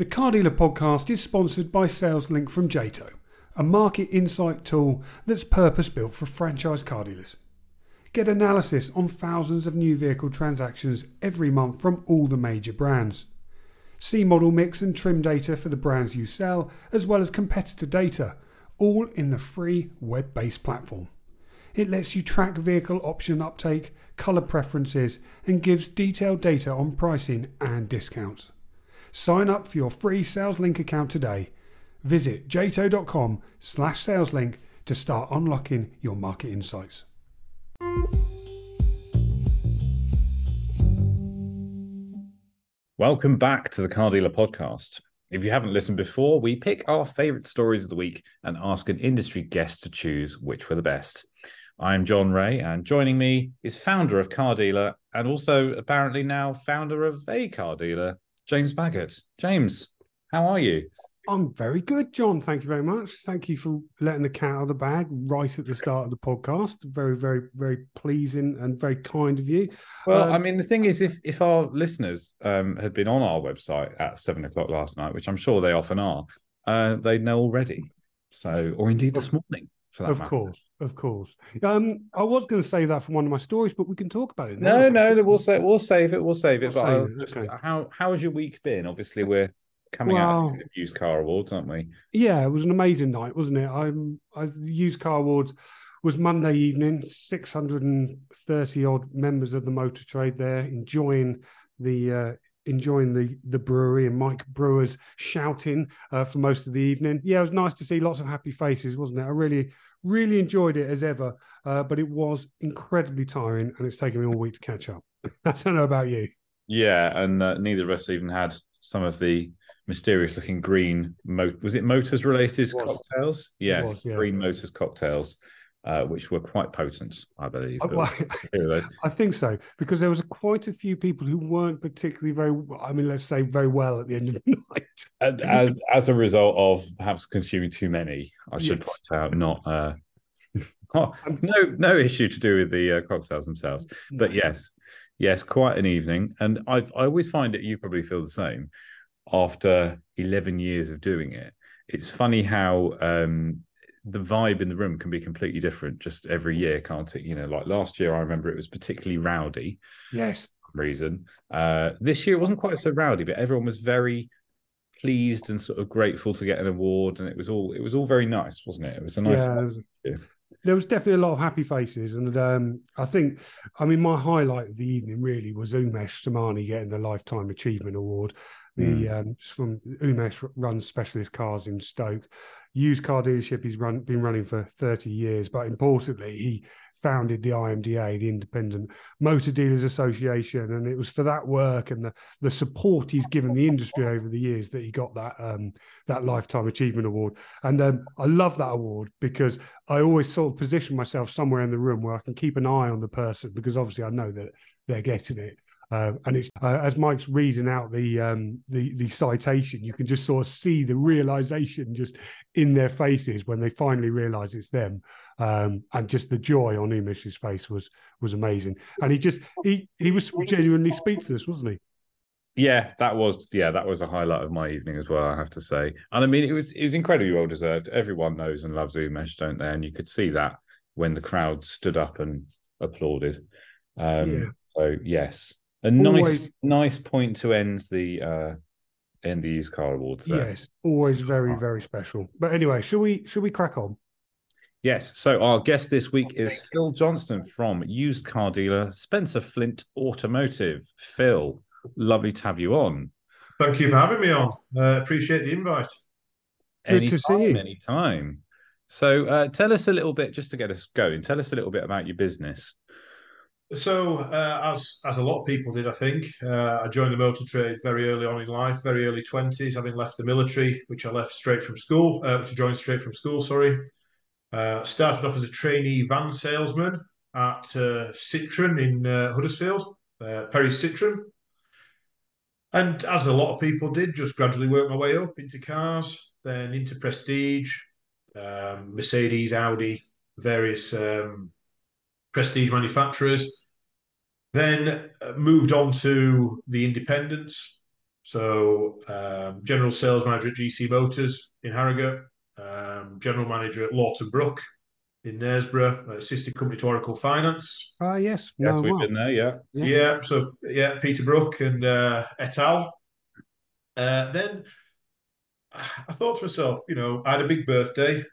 The Car Dealer podcast is sponsored by SalesLink from Jato, a market insight tool that's purpose built for franchise car dealers. Get analysis on thousands of new vehicle transactions every month from all the major brands. See model mix and trim data for the brands you sell, as well as competitor data, all in the free web based platform. It lets you track vehicle option uptake, colour preferences, and gives detailed data on pricing and discounts. Sign up for your free SalesLink account today. Visit jato.com slash SalesLink to start unlocking your market insights. Welcome back to the Car Dealer Podcast. If you haven't listened before, we pick our favorite stories of the week and ask an industry guest to choose which were the best. I'm Jon Reay, and joining me is founder of Car Dealer and also apparently now founder of a car dealer, James Baggett. James, how are you? I'm very good, John. Thank you very much. Thank you for letting the cat out of the bag right at the start of the podcast. Very, very, very pleasing and very kind of you. Well, um, I mean, the thing is, if if our listeners um, had been on our website at seven o'clock last night, which I'm sure they often are, uh, they know already. So, or indeed this morning, of matter. course. Of course. Um, I was going to say that for one of my stories, but we can talk about it. Now. No, no, we'll say we'll save it. We'll save it. We'll but save it. Just, okay. how how has your week been? Obviously, we're coming well, out of used car awards, aren't we? Yeah, it was an amazing night, wasn't it? I'm I've used car awards was Monday evening. Six hundred and thirty odd members of the motor trade there enjoying the uh, enjoying the the brewery and Mike Brewers shouting uh, for most of the evening. Yeah, it was nice to see lots of happy faces, wasn't it? I really really enjoyed it as ever, uh, but it was incredibly tiring, and it's taken me all week to catch up. I don't know about you. Yeah, and uh, neither of us even had some of the mysterious looking green mo- was it motors related cocktails yes was, yeah. green motors cocktails uh, which were quite potent, I believe. Well, I think so because there was quite a few people who weren't particularly very. I mean, let's say very well at the end of the night. and, and as a result of perhaps consuming too many, I should yes. point out, not uh, no no issue to do with the uh, cocktails themselves, but yes, yes, quite an evening. And I I always find it. You probably feel the same after eleven years of doing it. It's funny how um, the vibe in the room can be completely different just every year, can't it? You know, like last year, I remember it was particularly rowdy. Yes. reason. Uh, this year it wasn't quite so rowdy, but everyone was very pleased and sort of grateful to get an award, and it was all it was all very nice, wasn't it? It was a nice. Yeah, there was definitely a lot of happy faces, and um, I think, I mean, my highlight of the evening really was Umesh Samani getting the Lifetime Achievement Award. The mm. um, from Umesh runs specialist cars in Stoke, used car dealership he's run been running for 30 years but importantly he founded the IMDA the Independent Motor Dealers Association and it was for that work and the, the support he's given the industry over the years that he got that um, that lifetime achievement award. And um, I love that award because I always sort of position myself somewhere in the room where I can keep an eye on the person because obviously I know that they're getting it uh, and it's uh, as Mike's reading out the um, the the citation, you can just sort of see the realization just in their faces when they finally realize it's them, um, and just the joy on Umesh's face was was amazing. And he just he he was genuinely speechless, wasn't he? Yeah, that was yeah, that was a highlight of my evening as well. I have to say, and I mean, it was it was incredibly well deserved. Everyone knows and loves Umesh, don't they? And you could see that when the crowd stood up and applauded. Um, yeah. So yes, a always, nice, nice point to end the uh end the used car awards. There. Yes, always very, very special. But anyway, should we should we crack on? Yes. So our guest this week is Phil Johnston from used car dealer Spencer Flint Automotive. Phil, lovely to have you on. Thank you for having me on. Uh, appreciate the invite. Good anytime, to see you. Anytime. So uh, tell us a little bit, just to get us going, tell us a little bit about your business. So, uh, as as a lot of people did, I think uh, I joined the motor trade very early on in life, very early twenties, having left the military, which I left straight from school, uh, which I joined straight from school. Sorry, uh, started off as a trainee van salesman at uh, Citroen in uh, Huddersfield, Perry Citroen, and as a lot of people did, just gradually worked my way up into cars, then into Prestige, um, Mercedes, Audi, various. Um, prestige manufacturers, then uh, moved on to the independents. So um, general sales manager at GC Motors in Harrogate, um, general manager at Lawton Brook in Knaresborough, assistant company to Oracle Finance. Ah, uh, yes, yes, no, we've well. been there, yeah. yeah. yeah, So yeah, Peter Brook and uh, et al. Uh, then I thought to myself, you know, I had a big birthday,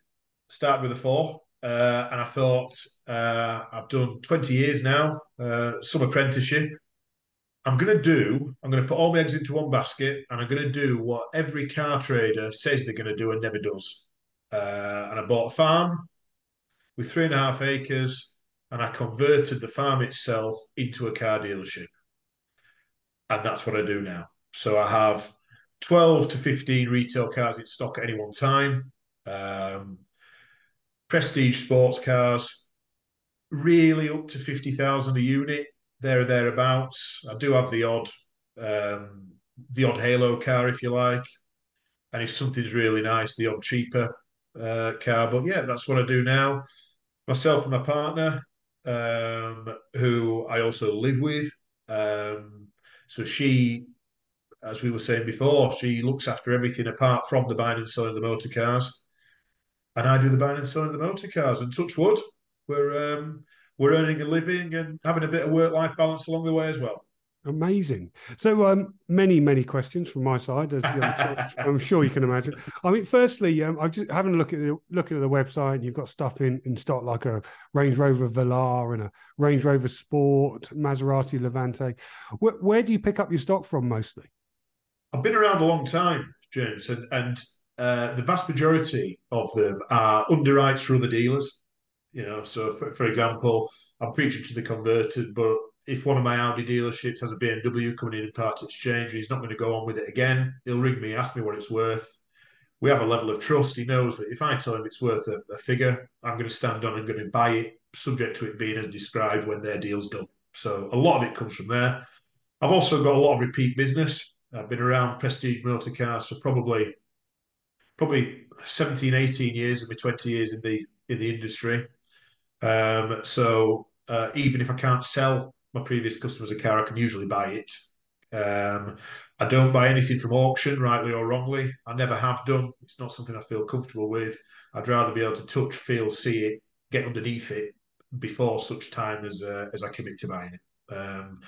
start with a four, uh, and I thought uh, I've done 20 years now, uh, some apprenticeship. I'm going to do, I'm going to put all my eggs into one basket and I'm going to do what every car trader says they're going to do and never does. Uh, and I bought a farm with three and a half acres and I converted the farm itself into a car dealership. And that's what I do now. So I have 12 to 15 retail cars in stock at any one time. Um, prestige sports cars, really up to 50,000 a unit, there or thereabouts. I do have the odd, um, the odd halo car, if you like. And if something's really nice, the odd cheaper uh, car. But yeah, that's what I do now. Myself and my partner, um, who I also live with. Um, so she, as we were saying before, she looks after everything apart from the buying and selling the motor cars and I do the buying and selling the motor cars. And touch wood, we're um, we're earning a living and having a bit of work life balance along the way as well. Amazing. So, um, many, many questions from my side, as I'm sure, I'm sure you can imagine. I mean, firstly, um, I'm just having a look at the looking at the website. and You've got stuff in, in stock like a Range Rover Velar and a Range Rover Sport, Maserati Levante. Where, where do you pick up your stock from mostly? I've been around a long time, James, and, and uh, the vast majority of them are underwrites for other dealers. You know, so for, for example, I'm preaching to the converted, but if one of my Audi dealerships has a BMW coming in in part exchange, he's not going to go on with it again. He'll ring me, ask me what it's worth. We have a level of trust. He knows that if I tell him it's worth a, a figure, I'm going to stand on and going to buy it, subject to it being as described when their deal's done. So a lot of it comes from there. I've also got a lot of repeat business. I've been around prestige motor cars for probably probably 17, 18 years of my 20 years in the in the industry. Um, so uh, even if I can't sell my previous customers a car, I can usually buy it. Um, I don't buy anything from auction, rightly or wrongly. I never have done. It's not something I feel comfortable with. I'd rather be able to touch, feel, see it, get underneath it before such time as uh, as I commit to buying it. Um,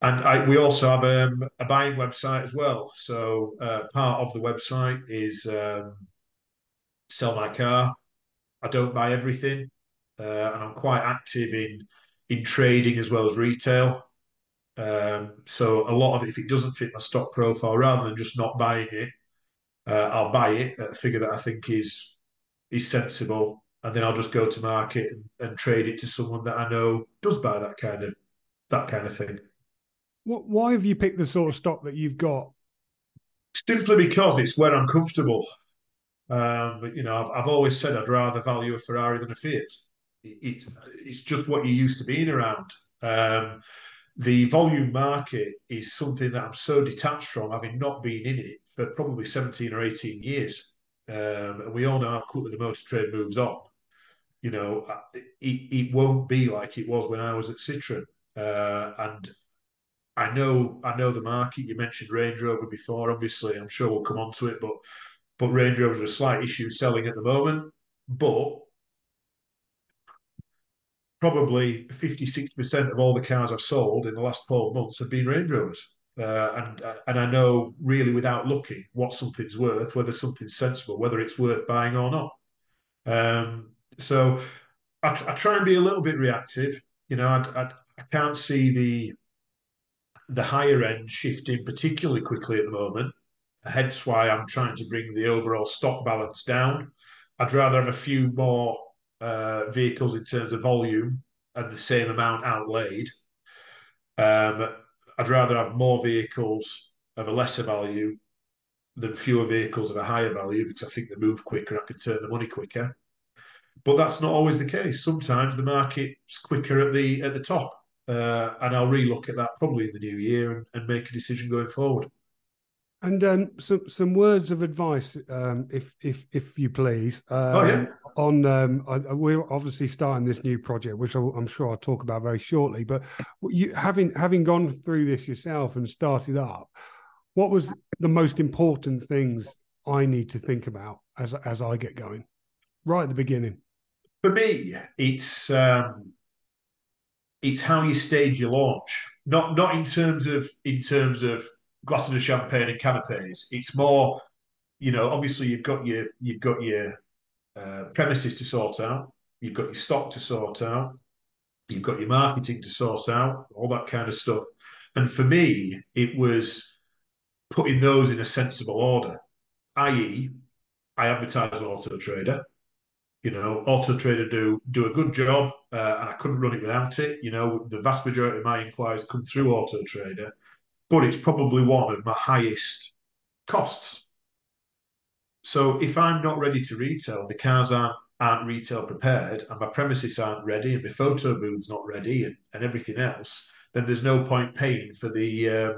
and I, we also have um, a buying website as well. So uh, part of the website is um, sell my car. I don't buy everything, uh, and I'm quite active in in trading as well as retail. Um, so a lot of it, if it doesn't fit my stock profile, rather than just not buying it, uh, I'll buy it at a figure that I think is is sensible, and then I'll just go to market and, and trade it to someone that I know does buy that kind of that kind of thing. Why have you picked the sort of stock that you've got? Simply because it's where I'm comfortable. Um, but you know, I've, I've, always said I'd rather value a Ferrari than a Fiat. It, it, it's just what you're used to being around. Um, the volume market is something that I'm so detached from, having not been in it for probably 17 or 18 years. Um, and we all know how quickly the motor trade moves on. You know, it, it won't be like it was when I was at Citroen. Uh, and I know I know the market. You mentioned Range Rover before. Obviously, I'm sure we'll come on to it, but but Range Rover's are a slight issue selling at the moment. But probably 50, 60% of all the cars I've sold in the last 12 months have been Range Rovers. Uh, and and I know really without looking what something's worth, whether something's sensible, whether it's worth buying or not. Um, so I, I, try and be a little bit reactive. You know, I, I, I can't see the the higher end shifting particularly quickly at the moment. Hence why I'm trying to bring the overall stock balance down. I'd rather have a few more uh, vehicles in terms of volume and the same amount outlaid. Um, I'd rather have more vehicles of a lesser value than fewer vehicles of a higher value because I think they move quicker. I can turn the money quicker. But that's not always the case. Sometimes the market's quicker at the at the top uh, and I'll relook at that probably in the new year and, and make a decision going forward. And um, some some words of advice, um, if if if you please. Um, oh yeah. On um, I, we're obviously starting this new project, which I'm sure I'll talk about very shortly. But you having having gone through this yourself and started up, what was the most important things I need to think about as as I get going, right at the beginning? For me, it's um, it's how you stage your launch. Not not in terms of in terms of glasses of champagne and canapes. It's more, you know, obviously you've got your you've got your uh, premises to sort out, you've got your stock to sort out, you've got your marketing to sort out, all that kind of stuff. And for me, it was putting those in a sensible order, i.e., I advertise on Auto Trader. You know, Auto Trader do do a good job, uh, and I couldn't run it without it. You know, the vast majority of my inquiries come through Auto Trader, but it's probably one of my highest costs. So if I'm not ready to retail, the cars aren't aren't retail prepared, and my premises aren't ready, and my photo booth's not ready, and, and everything else, then there's no point paying for the uh,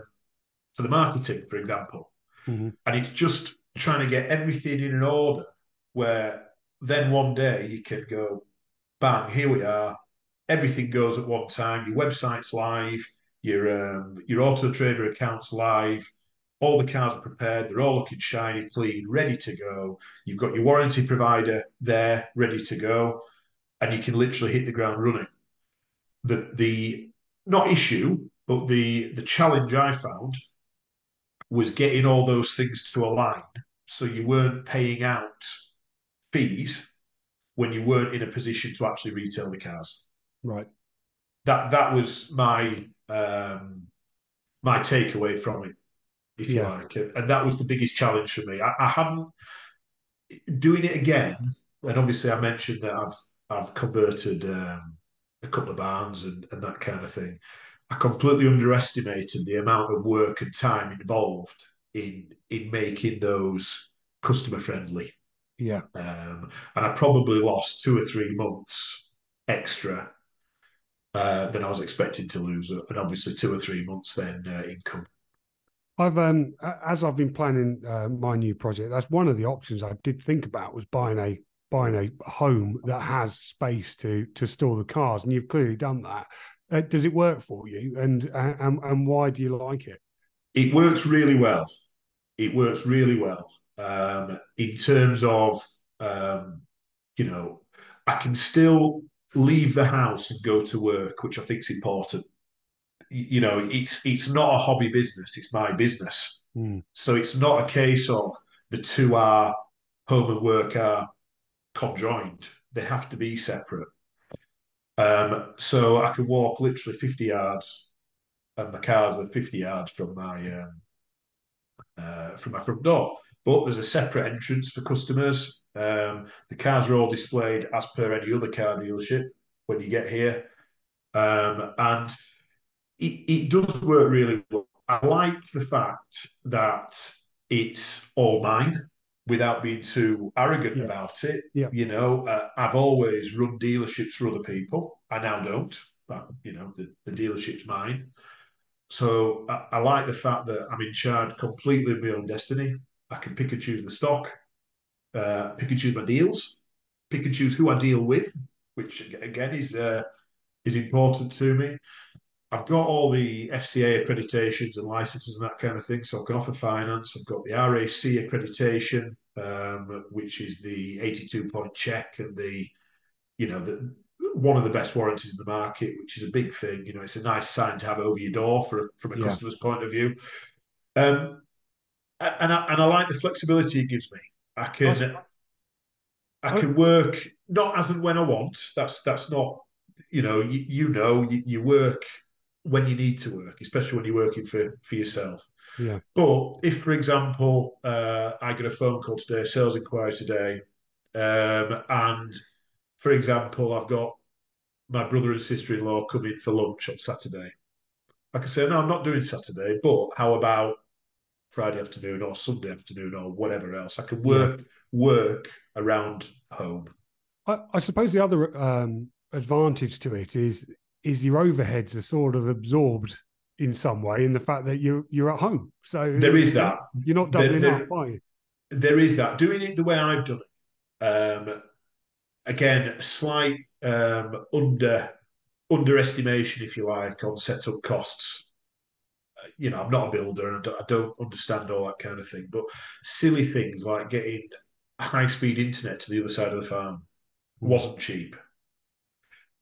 for the marketing, for example. Mm-hmm. And it's just trying to get everything in an order where then one day you can go, bang, here we are. Everything goes at one time. Your website's live. Your um, your auto trader account's live. All the cars are prepared. They're all looking shiny, clean, ready to go. You've got your warranty provider there, ready to go, and you can literally hit the ground running. The the not issue, but the the challenge I found was getting all those things to align so you weren't paying out fees when you weren't in a position to actually retail the cars. Right. That that was my um, my takeaway from it, if yeah. you like, and that was the biggest challenge for me. I, I hadn't doing it again, and obviously I mentioned that I've I've converted um, a couple of barns and, and that kind of thing. I completely underestimated the amount of work and time involved in in making those customer friendly. Yeah. Um, and I probably lost two or three months extra uh, than I was expecting to lose, and obviously two or three months then uh, income. I've um as I've been planning uh, my new project, that's one of the options I did think about was buying a buying a home that has space to to store the cars, and you've clearly done that. Uh, does it work for you, and, and and why do you like it? It works really well. It works really well um, in terms of um, you know I can still leave the house and go to work, which I think is important. You know, it's it's not a hobby business; it's my business. Mm. So it's not a case of the two are home and work are conjoined; they have to be separate. Um, so I can walk literally 50 yards, and my cars are 50 yards from my um, uh, from my front door. But there's a separate entrance for customers. Um, the cars are all displayed as per any other car dealership when you get here, um, and it, it does work really well. I like the fact that it's all mine without being too arrogant yeah. about it. Yeah. You know, uh, I've always run dealerships for other people. I now don't. But, you know, the, the dealership's mine. So I, I, like the fact that I'm in charge completely of my own destiny. I can pick and choose the stock, uh, pick and choose my deals, pick and choose who I deal with, which again is uh, is important to me. I've got all the FCA accreditations and licenses and that kind of thing, so I can offer finance. I've got the RAC accreditation, um, which is the 82 point check and the, you know, the one of the best warranties in the market, which is a big thing. You know, it's a nice sign to have over your door for, from a yeah. customer's point of view. Um, and I, and I like the flexibility it gives me. I can I can work not as and when I want. That's that's not you know you, you know you, you work when you need to work, especially when you're working for for yourself. Yeah. But if, for example, uh, I get a phone call today, a sales inquiry today, um, and for example, I've got my brother and sister in law coming for lunch on Saturday. I can say, no, I'm not doing Saturday, but how about Friday afternoon or Sunday afternoon or whatever else? I can work yeah. work around home. I, I suppose the other um, advantage to it is is your overheads are sort of absorbed in some way in the fact that you you're at home. So there is that. You're not doubling there, there, up, are you? There is that. Doing it the way I've done it. Um, again, slight um, under underestimation, if you like, on setup costs. You know, I'm not a builder and I don't, I don't understand all that kind of thing. But silly things like getting high speed internet to the other side of the farm wasn't cheap.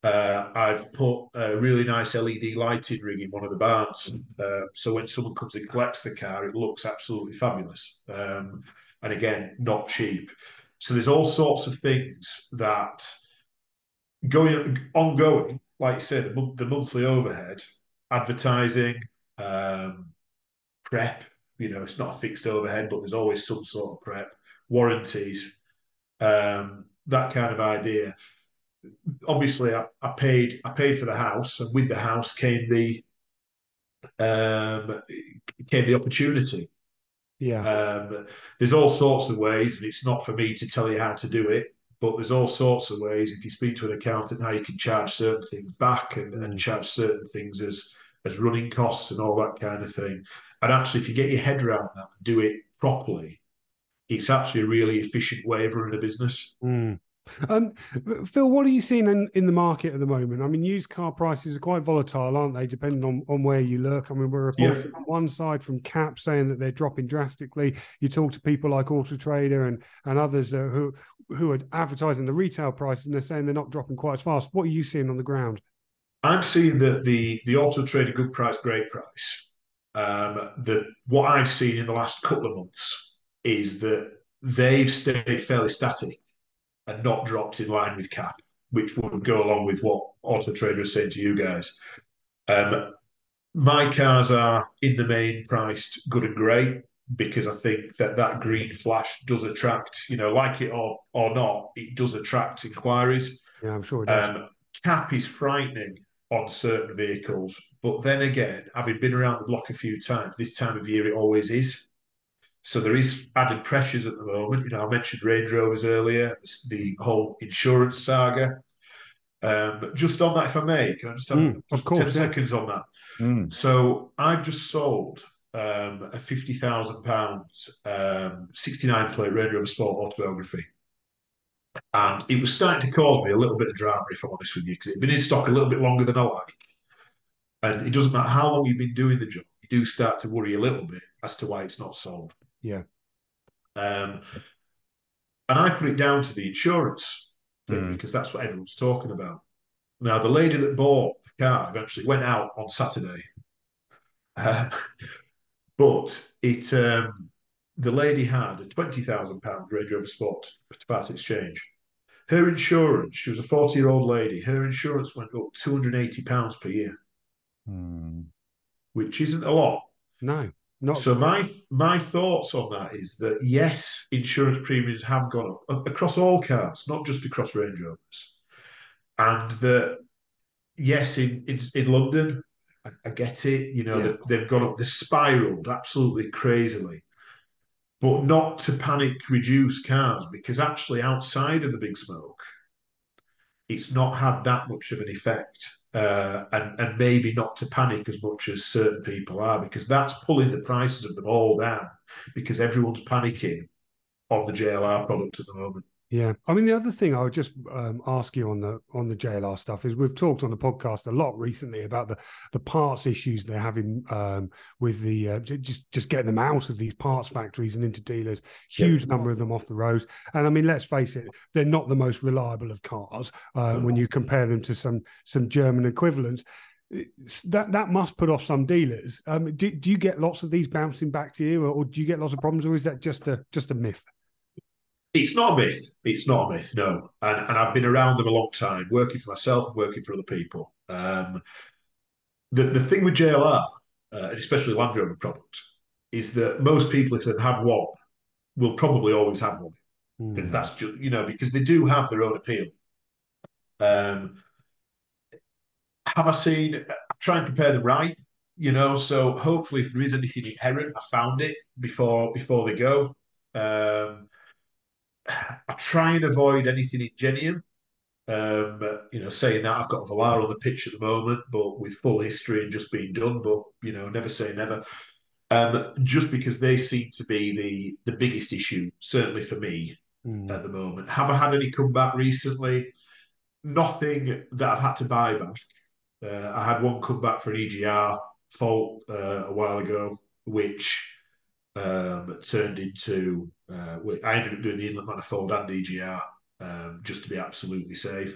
Uh, I've put a really nice LED lighting rig in one of the barns. Uh, so when someone comes and collects the car, it looks absolutely fabulous. Um, and again, not cheap. So there's all sorts of things that going ongoing, like you said, the, the monthly overhead, advertising, um, prep. You know, it's not a fixed overhead, but there's always some sort of prep, warranties, um, that kind of idea. Obviously, I, I, paid I paid for the house, and with the house came the um, came the opportunity. Yeah. Um, there's all sorts of ways, and it's not for me to tell you how to do it, but there's all sorts of ways. If you speak to an accountant, how you can charge certain things back and, mm. and charge certain things as as running costs and all that kind of thing. And actually, if you get your head around that and do it properly, it's actually a really efficient way of running a business. Mm. Um, Phil, what are you seeing in, in the market at the moment? I mean, used car prices are quite volatile, aren't they? Depending on, on where you look. I mean, we're reporting yeah. on one side from Cap saying that they're dropping drastically. You talk to people like Auto Trader and and others who who are advertising the retail prices, and they're saying they're not dropping quite as fast. What are you seeing on the ground? I'm seeing that the the Auto Trader good price, great price. Um, that what I've seen in the last couple of months is that they've stayed fairly static and not dropped in line with cap, which would go along with what Auto Trader is saying to you guys. Um, my cars are in the main priced good and great because I think that that green flash does attract, you know, like it or or not, it does attract inquiries. Yeah, I'm sure it does. Um, cap is frightening on certain vehicles, but then again, having been around the block a few times, this time of year it always is. So there is added pressures at the moment. You know, I mentioned Range Rovers earlier, the whole insurance saga. Um, just on that, if I may, can I just have mm, of course, 10 yeah. seconds on that? Mm. So I've just sold um, a £50,000 um, 69 plate Range Rover Sport autobiography. And it was starting to cause me a little bit of drama, if I'm honest with you, because it had been in stock a little bit longer than I like. And it doesn't matter how long you've been doing the job, you do start to worry a little bit as to why it's not sold. Yeah. Um, and I put it down to the insurance thing mm. because that's what everyone's talking about. Now, the lady that bought the car eventually went out on Saturday, uh, but it um, the lady had a twenty thousand pound Range Rover Sport to part exchange. Her insurance, she was a forty year old lady. Her insurance went up two hundred and eighty pounds per year, mm. which isn't a lot. No. Not so my my thoughts on that is that yes, insurance premiums have gone up across all cars, not just across Range Rovers, and that yes, in in, in London, I, I, get it. You know, yeah. they, have gone up, they spiraled absolutely crazily, but not to panic reduce cars because actually outside of the big smoke, it's not had that much of an effect uh, and and maybe not to panic as much as certain people are because that's pulling the prices of them all down because everyone's panicking on the JLR product at the moment. Yeah, I mean the other thing I would just um, ask you on the on the JLR stuff is we've talked on the podcast a lot recently about the the parts issues they're having um, with the uh, just just getting them out of these parts factories and into dealers. Huge number of them off the road, and I mean let's face it, they're not the most reliable of cars uh, when you compare them to some some German equivalents. That that must put off some dealers. Um, do, do you get lots of these bouncing back to you, or, or do you get lots of problems, or is that just a just a myth? It's not a myth. It's not a myth, no. And, and I've been around them a long time, working for myself, working for other people. Um, the, the thing with JLR, uh, and especially Land Rover product, is that most people, if they've had one, will probably always have one. Mm. That's just, you know, because they do have their own appeal. Um, have I seen, I try and compare them right, you know, so hopefully if there is anything inherent, I found it before before they go. Um, try and avoid anything ingenium. Um, you know, saying that I've got Velar on the pitch at the moment, but with full history and just being done. But you know, never say never. Um, just because they seem to be the the biggest issue, certainly for me mm. at the moment. Have I had any comeback recently? Nothing that I've had to buy back. Uh, I had one comeback for an EGR fault uh, a while ago, which um, turned into uh, I ended up doing the inlet manifold and EGR um, just to be absolutely safe.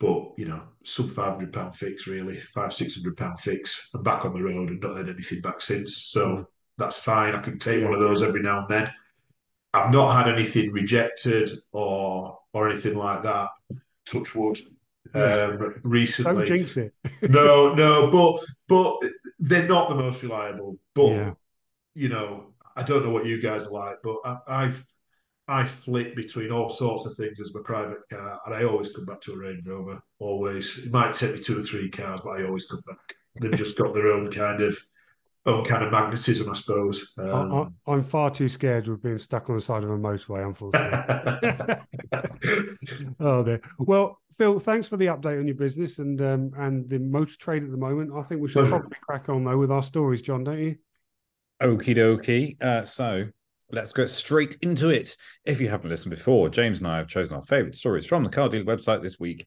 But you know, sub five hundred pound fix really, five six hundred pound fix. I'm back on the road and not had anything back since, so mm. that's fine. I can take one of those every now and then. I've not had anything rejected or or anything like that. Touch wood. Um, recently, don't jinx it. no, no, but but they're not the most reliable. But yeah. you know, I don't know what you guys are like, but I, I've I flip between all sorts of things as my private car, and I always come back to a Range Rover. Always, it might take me two or three cars, but I always come back. They've just got their own kind of own kind of magnetism, I suppose. Um, I, am far too scared of being stuck on the side of a motorway, unfortunately. oh, dear. Well, Phil, thanks for the update on your business and um, and the motor trade at the moment. I think we should Pleasure. probably crack on though with our stories, John, don't you? Okie dokie. Uh, so let's go straight into it. If you haven't listened before, James and I have chosen our favourite stories from the car dealer website this week.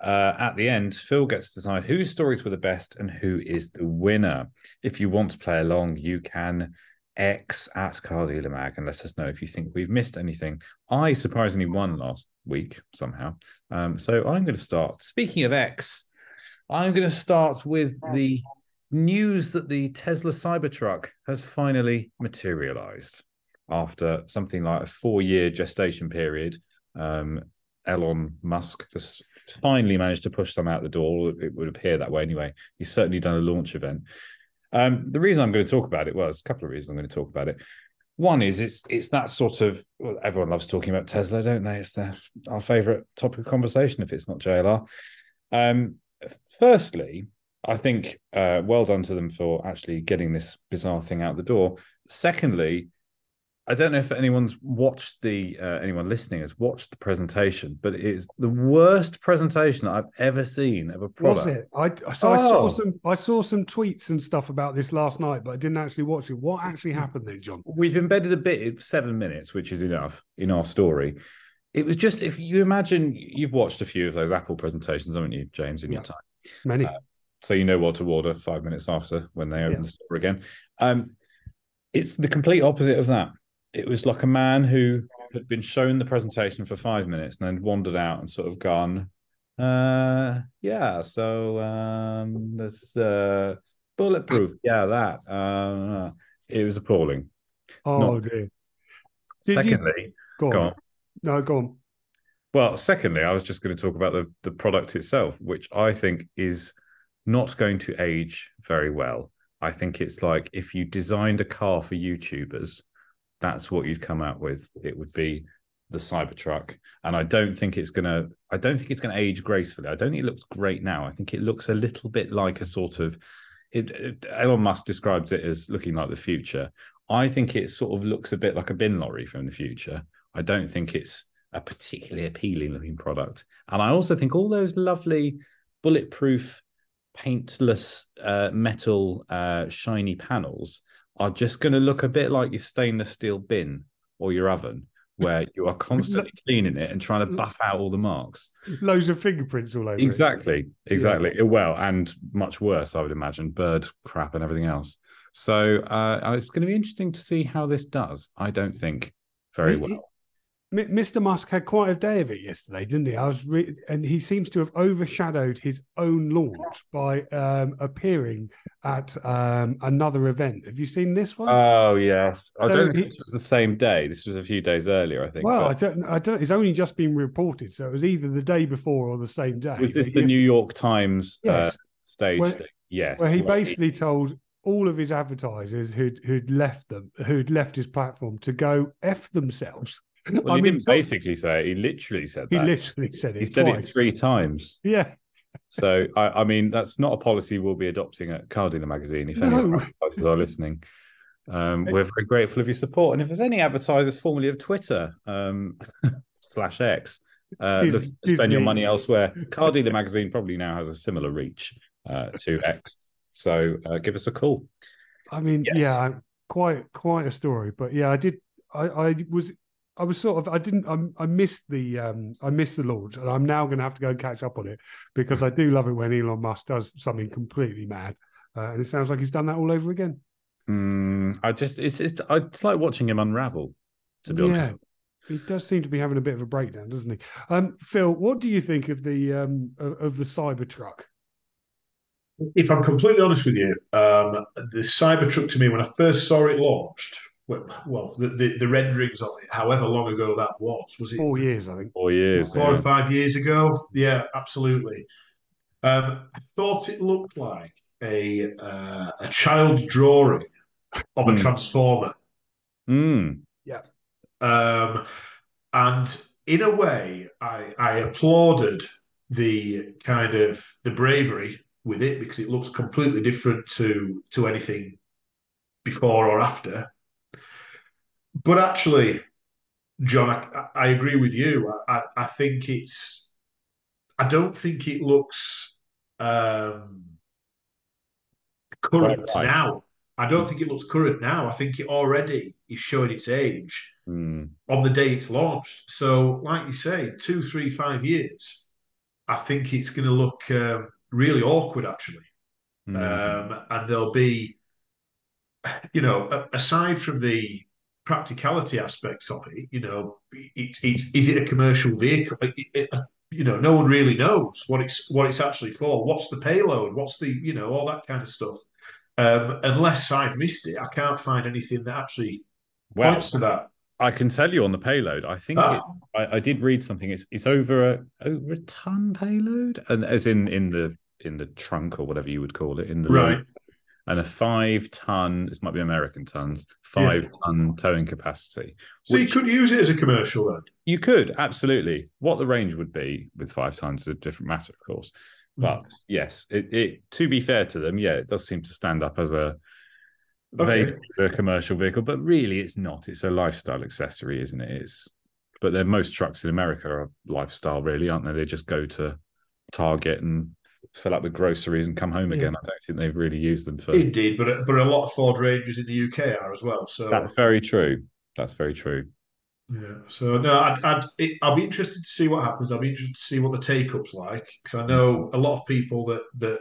Uh, at the end, Phil gets to decide whose stories were the best and who is the winner. If you want to play along, you can X at Car Dealer Mag and let us know if you think we've missed anything. I surprisingly won last week somehow. Um, so I'm going to start. Speaking of X, I'm going to start with the news that the Tesla Cybertruck has finally materialized after something like a four year gestation period. Um, Elon Musk just finally managed to push them out the door. It would appear that way anyway. He's certainly done a launch event. Um, the reason I'm going to talk about it was a couple of reasons I'm going to talk about it. One is it's it's that sort of well, everyone loves talking about Tesla, don't they? It's their, our favorite topic of conversation if it's not JLR. Um, firstly, I think uh, well done to them for actually getting this bizarre thing out the door. Secondly, I don't know if anyone's watched the uh, anyone listening has watched the presentation, but it is the worst presentation I've ever seen of a product. Was it? I so oh. I saw oh. some I saw some tweets and stuff about this last night, but I didn't actually watch it. What actually happened there, John? We've embedded a bit, seven minutes, which is enough in our story. It was just if you imagine you've watched a few of those Apple presentations, haven't you, James, in yeah. your time? Many. Uh, so you know what to order five minutes after when they open yeah. the store again. Um, it's the complete opposite of that it was like a man who had been shown the presentation for five minutes and then wandered out and sort of gone, uh, yeah, so um, there's uh, bulletproof. Yeah, that. Uh, it was appalling. Oh, Not... dear. Did secondly, you... go, on. go on. No, go on. Well, secondly, I was just going to talk about the, the product itself, which I think is not going to age very well. I think it's like if you designed a car for YouTubers that's what you'd come out with. It would be the Cybertruck, and I don't think it's gonna. I don't think it's gonna age gracefully. I don't think it looks great now. I think it looks a little bit like a sort of. It, it, Elon Musk describes it as looking like the future. I think it sort of looks a bit like a bin lorry from the future. I don't think it's a particularly appealing looking product. And I also think all those lovely bulletproof, paintless uh, metal, uh, shiny panels are just going to look a bit like your stainless steel bin or your oven, where you are constantly cleaning it and trying to buff out all the marks. Loads of fingerprints all over. Exactly, it. exactly. Yeah. Well, and much worse, I would imagine, bird crap and everything else. So uh, it's going to be interesting to see how this does. I don't think very well. Mr. Musk had quite a day of it yesterday, didn't he? I was, re- and he seems to have overshadowed his own launch by um, appearing at um, another event. Have you seen this one? Oh yes, I don't think this was the same day. This was a few days earlier, I think. Well, but... I don't, I don't. It's only just been reported, so it was either the day before or the same day. Was this the New York Times uh, yes. uh, stage where, thing? Yes, where he right. basically told all of his advertisers who'd who'd left them, who'd left his platform, to go f themselves well, I he mean, didn't basically say it. He literally said that. He literally said it. He said it three times. Yeah. so I, I, mean, that's not a policy we'll be adopting at Car Dealer Magazine. If no. any advertisers are listening, um, we're very grateful of your support. And if there's any advertisers formerly of Twitter um, slash X, uh, Disney, spend your money elsewhere. Car Dealer Magazine probably now has a similar reach uh, to X. So uh, give us a call. I mean, yes. yeah, quite quite a story. But yeah, I did. I, I was I was sort of I didn't I, I missed the um I missed the launch and I'm now going to have to go and catch up on it because I do love it when Elon Musk does something completely mad. uh, and it sounds like he's done that all over again. Mm, I just it's, it's it's like watching him unravel. To be yeah. honest, he does seem to be having a bit of a breakdown, doesn't he? Um, Phil, what do you think of the um, of, of the Cybertruck? If I'm completely honest with you, um, the Cybertruck to me, when I first saw it launched, well, the, the, the, renderings of it, however long ago that was, was it four years? I think four years, four yeah. or five years ago. Yeah, absolutely. Um, I thought it looked like a uh, a child's drawing of a mm. transformer. Mm. Yeah. Um, and in a way, I, I applauded the kind of the bravery with it because it looks completely different to to anything before or after. But actually, John, I, I agree with you. I, I, think it's. I don't think it looks um, current right. now. I don't think it looks current now. I think it already is showing its age mm. on the day it's launched. So, like you say, two, three, five years, I think it's going to look um, really awkward, actually. Mm. Um, and there'll be, you know, aside from the practicality aspects of it, you know, it, it, is it a commercial vehicle? It, you know, no one really knows what it's what it's actually for. What's the payload? What's the you know all that kind of stuff. Um, unless I've missed it, I can't find anything that actually well, points to that. I can tell you on the payload. I think ah. it, I, I, did read something. It's it's over a over a ton payload, and as in in the in the trunk or whatever you would call it in the right. Load, and a five ton. This might be American tons. Five yeah. ton towing capacity. So you could use it as a commercial then. You could absolutely. What the range would be with five tons is a different matter, of course. But mm. yes, it, it to be fair to them, yeah, it does seem to stand up as a okay. as a commercial vehicle, but really it's not. It's a lifestyle accessory, isn't it? It's but then most trucks in America are lifestyle, really, aren't they? They just go to Target and fill up with groceries and come home again. Yeah. I don't think they've really used them for. Indeed, but but a lot of Ford Rangers in the UK are as well. So that's very true. That's very true. Yeah. So no, I'd, I'd it, I'll be interested to see what happens. I'll be interested to see what the take up's like because I know a lot of people that that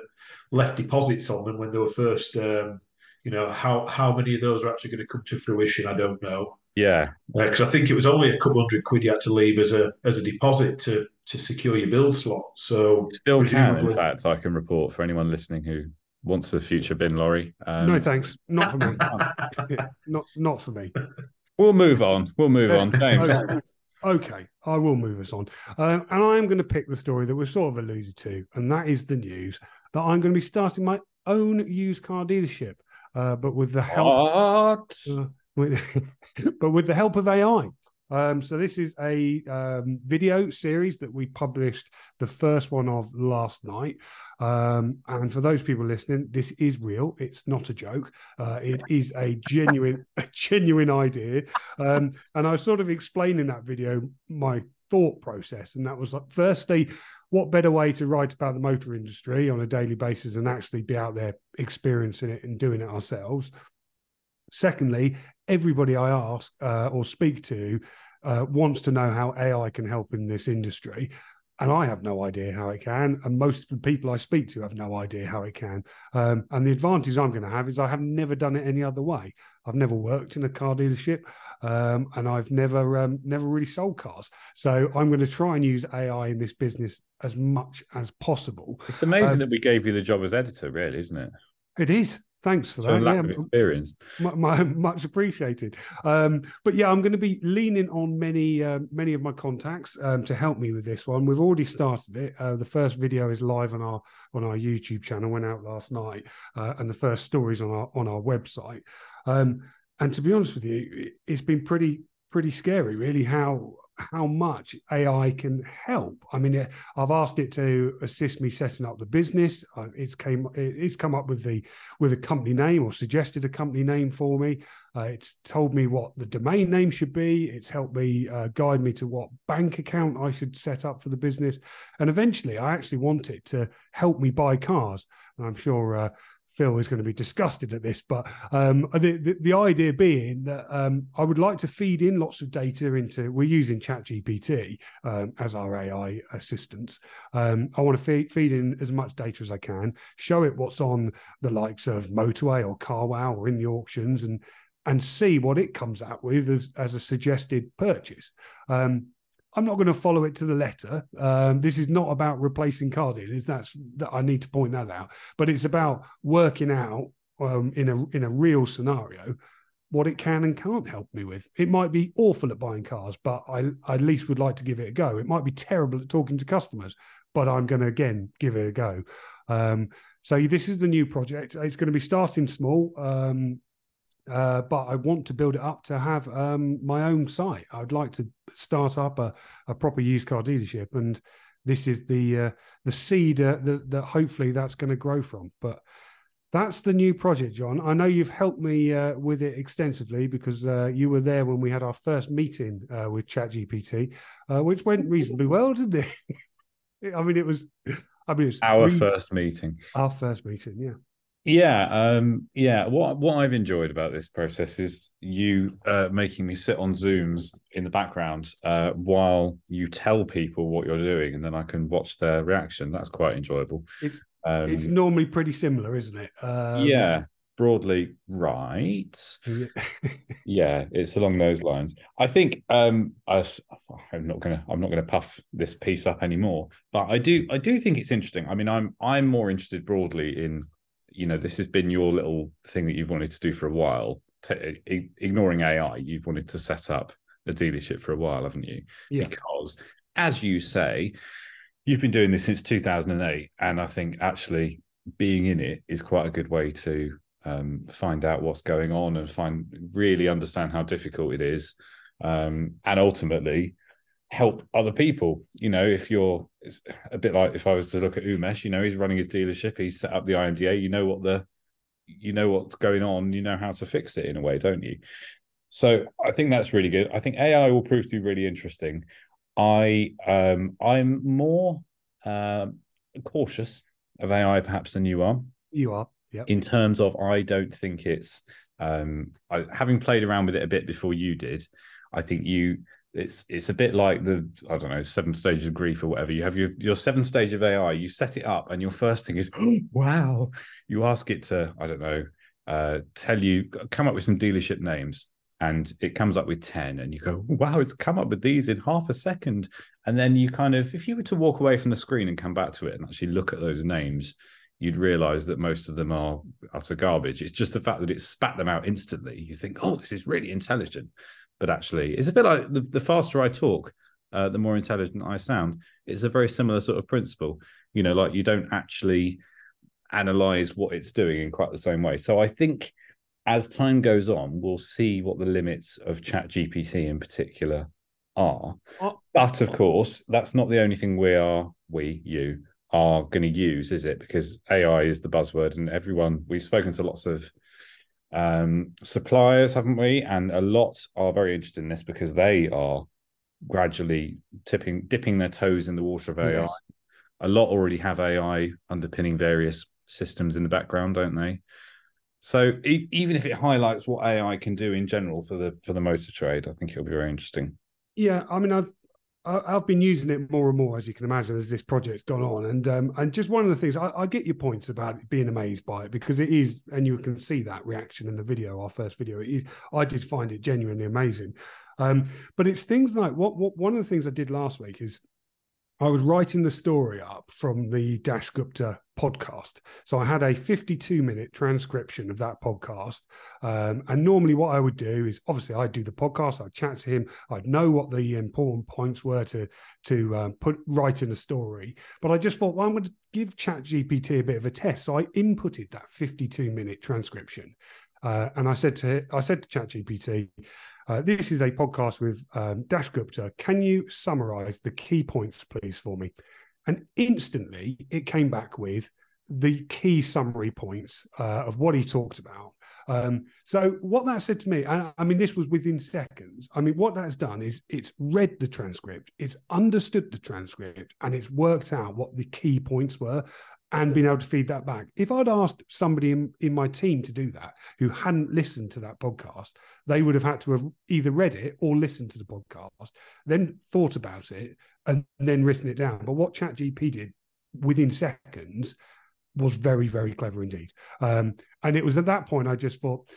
left deposits on them when they were first. Um, you know how how many of those are actually going to come to fruition? I don't know. Yeah, because uh, I think it was only a couple hundred quid you had to leave as a as a deposit to to secure your build slot. So still can, in fact, I can report for anyone listening who wants a future bin lorry. Um, no thanks, not for me. not not for me. We'll move on. We'll move on. James. Okay. okay, I will move us on. Um, and I am going to pick the story that we've sort of alluded to, and that is the news that I'm going to be starting my own used car dealership, uh, but with the help. Uh, with, but with the help of AI. Um, so this is a um, video series that we published the first one of last night. Um, and for those people listening, this is real. It's not a joke. Uh, it is a genuine, a genuine idea. Um, and I was sort of explaining in that video my thought process, and that was like, firstly, what better way to write about the motor industry on a daily basis and actually be out there experiencing it and doing it ourselves? Secondly, everybody I ask uh, or speak to uh, wants to know how AI can help in this industry. And I have no idea how it can. And most of the people I speak to have no idea how it can. Um, and the advantage I'm going to have is I have never done it any other way. I've never worked in a car dealership, um, and I've never um, never really sold cars. So I'm going to try and use AI in this business as much as possible. It's amazing um, that we gave you the job as editor, really, isn't it? It is. Thanks for that. Lack yeah, of experience. My, my, much appreciated. Um, but yeah, I'm going to be leaning on many uh, many of my contacts um, to help me with this one. We've already started it. Uh, the first video is live on our on our YouTube channel. Went out last night, uh, and the first stories on our on our website. Um, and to be honest with you, it's been pretty pretty scary, really. How how much AI can help. I mean, I've asked it to assist me setting up the business. Uh, it's came, it's come up with the with a company name or suggested a company name for me. Uh, it's told me what the domain name should be. It's helped me uh, guide me to what bank account I should set up for the business. And eventually, I actually want it to help me buy cars. And I'm sure uh, Phil is going to be disgusted at this, but um, the, the, the idea being that um, I would like to feed in lots of data into. We're using ChatGPT um, as our AI assistants. Um, I want to feed, feed in as much data as I can, show it what's on the likes of Motorway or CarWow or in the auctions, and and see what it comes out with as, as a suggested purchase. Um, I'm not going to follow it to the letter. Um, this is not about replacing car dealers. That's that I need to point that out. But it's about working out um, in a in a real scenario what it can and can't help me with. It might be awful at buying cars, but I, I at least would like to give it a go. It might be terrible at talking to customers, but I'm going to again give it a go. Um, so this is the new project. It's going to be starting small. Um, uh, but I want to build it up to have um, my own site. I'd like to start up a, a proper used car dealership, and this is the uh, the seed uh, that, that hopefully that's going to grow from. But that's the new project, Jon. I know you've helped me uh, with it extensively because uh, you were there when we had our first meeting uh, with ChatGPT, uh, which went reasonably well, didn't it? I mean, it was. I mean, it was our re- first meeting. Our first meeting, yeah. Yeah, um, yeah. What what I've enjoyed about this process is you uh, making me sit on Zooms in the background uh, while you tell people what you're doing, and then I can watch their reaction. That's quite enjoyable. It's um, it's normally pretty similar, isn't it? Um, yeah, broadly right. yeah, it's along those lines. I think um, I, I'm not gonna I'm not gonna puff this piece up anymore, but I do I do think it's interesting. I mean, I'm I'm more interested broadly in you know this has been your little thing that you've wanted to do for a while. T- ignoring ai you've wanted to set up a dealership for a while haven't you? Yeah. because as you say you've been doing this since 2008 and i think actually being in it is quite a good way to um, find out what's going on and find really understand how difficult it is. Um, and ultimately help other people. You know, if you're it's a bit like if I was to look at Umesh, you know, he's running his dealership, he's set up the IMDA, you know what the you know what's going on, you know how to fix it in a way, don't you? So I think that's really good. I think AI will prove to be really interesting. I um I'm more uh, cautious of AI perhaps than you are. You are, yeah. In terms of I don't think it's um I, having played around with it a bit before you did, I think you it's it's a bit like the I don't know seven stages of grief or whatever. You have your your seven stage of AI. You set it up, and your first thing is oh, wow. You ask it to I don't know uh, tell you come up with some dealership names, and it comes up with ten, and you go wow, it's come up with these in half a second. And then you kind of if you were to walk away from the screen and come back to it and actually look at those names. You'd realize that most of them are utter garbage. It's just the fact that it spat them out instantly. You think, oh, this is really intelligent but actually it's a bit like the, the faster I talk, uh, the more intelligent I sound. It's a very similar sort of principle. You know, like you don't actually analyze what it's doing in quite the same way. So I think as time goes on, we'll see what the limits of ChatGPT in particular are. Oh. But of course, that's not the only thing we are, we, you, are going to use, is it? Because AI is the buzzword, and everyone we've spoken to lots of um, suppliers, haven't we? And a lot are very interested in this because they are gradually tipping, dipping their toes in the water of AI. Yes. A lot already have AI underpinning various systems in the background, don't they? So e- even if it highlights what AI can do in general for the for the motor trade, I think it'll be very interesting. Yeah, I mean, I've I've been using it more and more, as you can imagine, as this project's gone on. And um, and just one of the things I, I, get your points about being amazed by it because it is, and you can see that reaction in the video, our first video. I did find it genuinely amazing. Um, but it's things like what what one of the things I did last week is I was writing the story up from the Daksh Gupta podcast. So I had a 52 minute transcription of that podcast. Um, and normally, what I would do is obviously I'd do the podcast, I'd chat to him, I'd know what the important points were to to um, put right in the story. But I just thought, well, I'm going to give ChatGPT a bit of a test. So I inputted that 52 minute transcription. Uh, and I said to I said to ChatGPT, uh, this is a podcast with um, Daksh Gupta. Can you summarize the key points, please, for me? And instantly it came back with the key summary points uh, of what he talked about. Um, so what that said to me, and I mean, this was within seconds. I mean, what that's done is it's read the transcript, it's understood the transcript, and it's worked out what the key points were. And being able to feed that back. If I'd asked somebody in, in my team to do that who hadn't listened to that podcast, they would have had to have either read it or listened to the podcast, then thought about it, and then written it down. But what ChatGPT did within seconds was very, very clever indeed. Um, and it was at that point I just thought,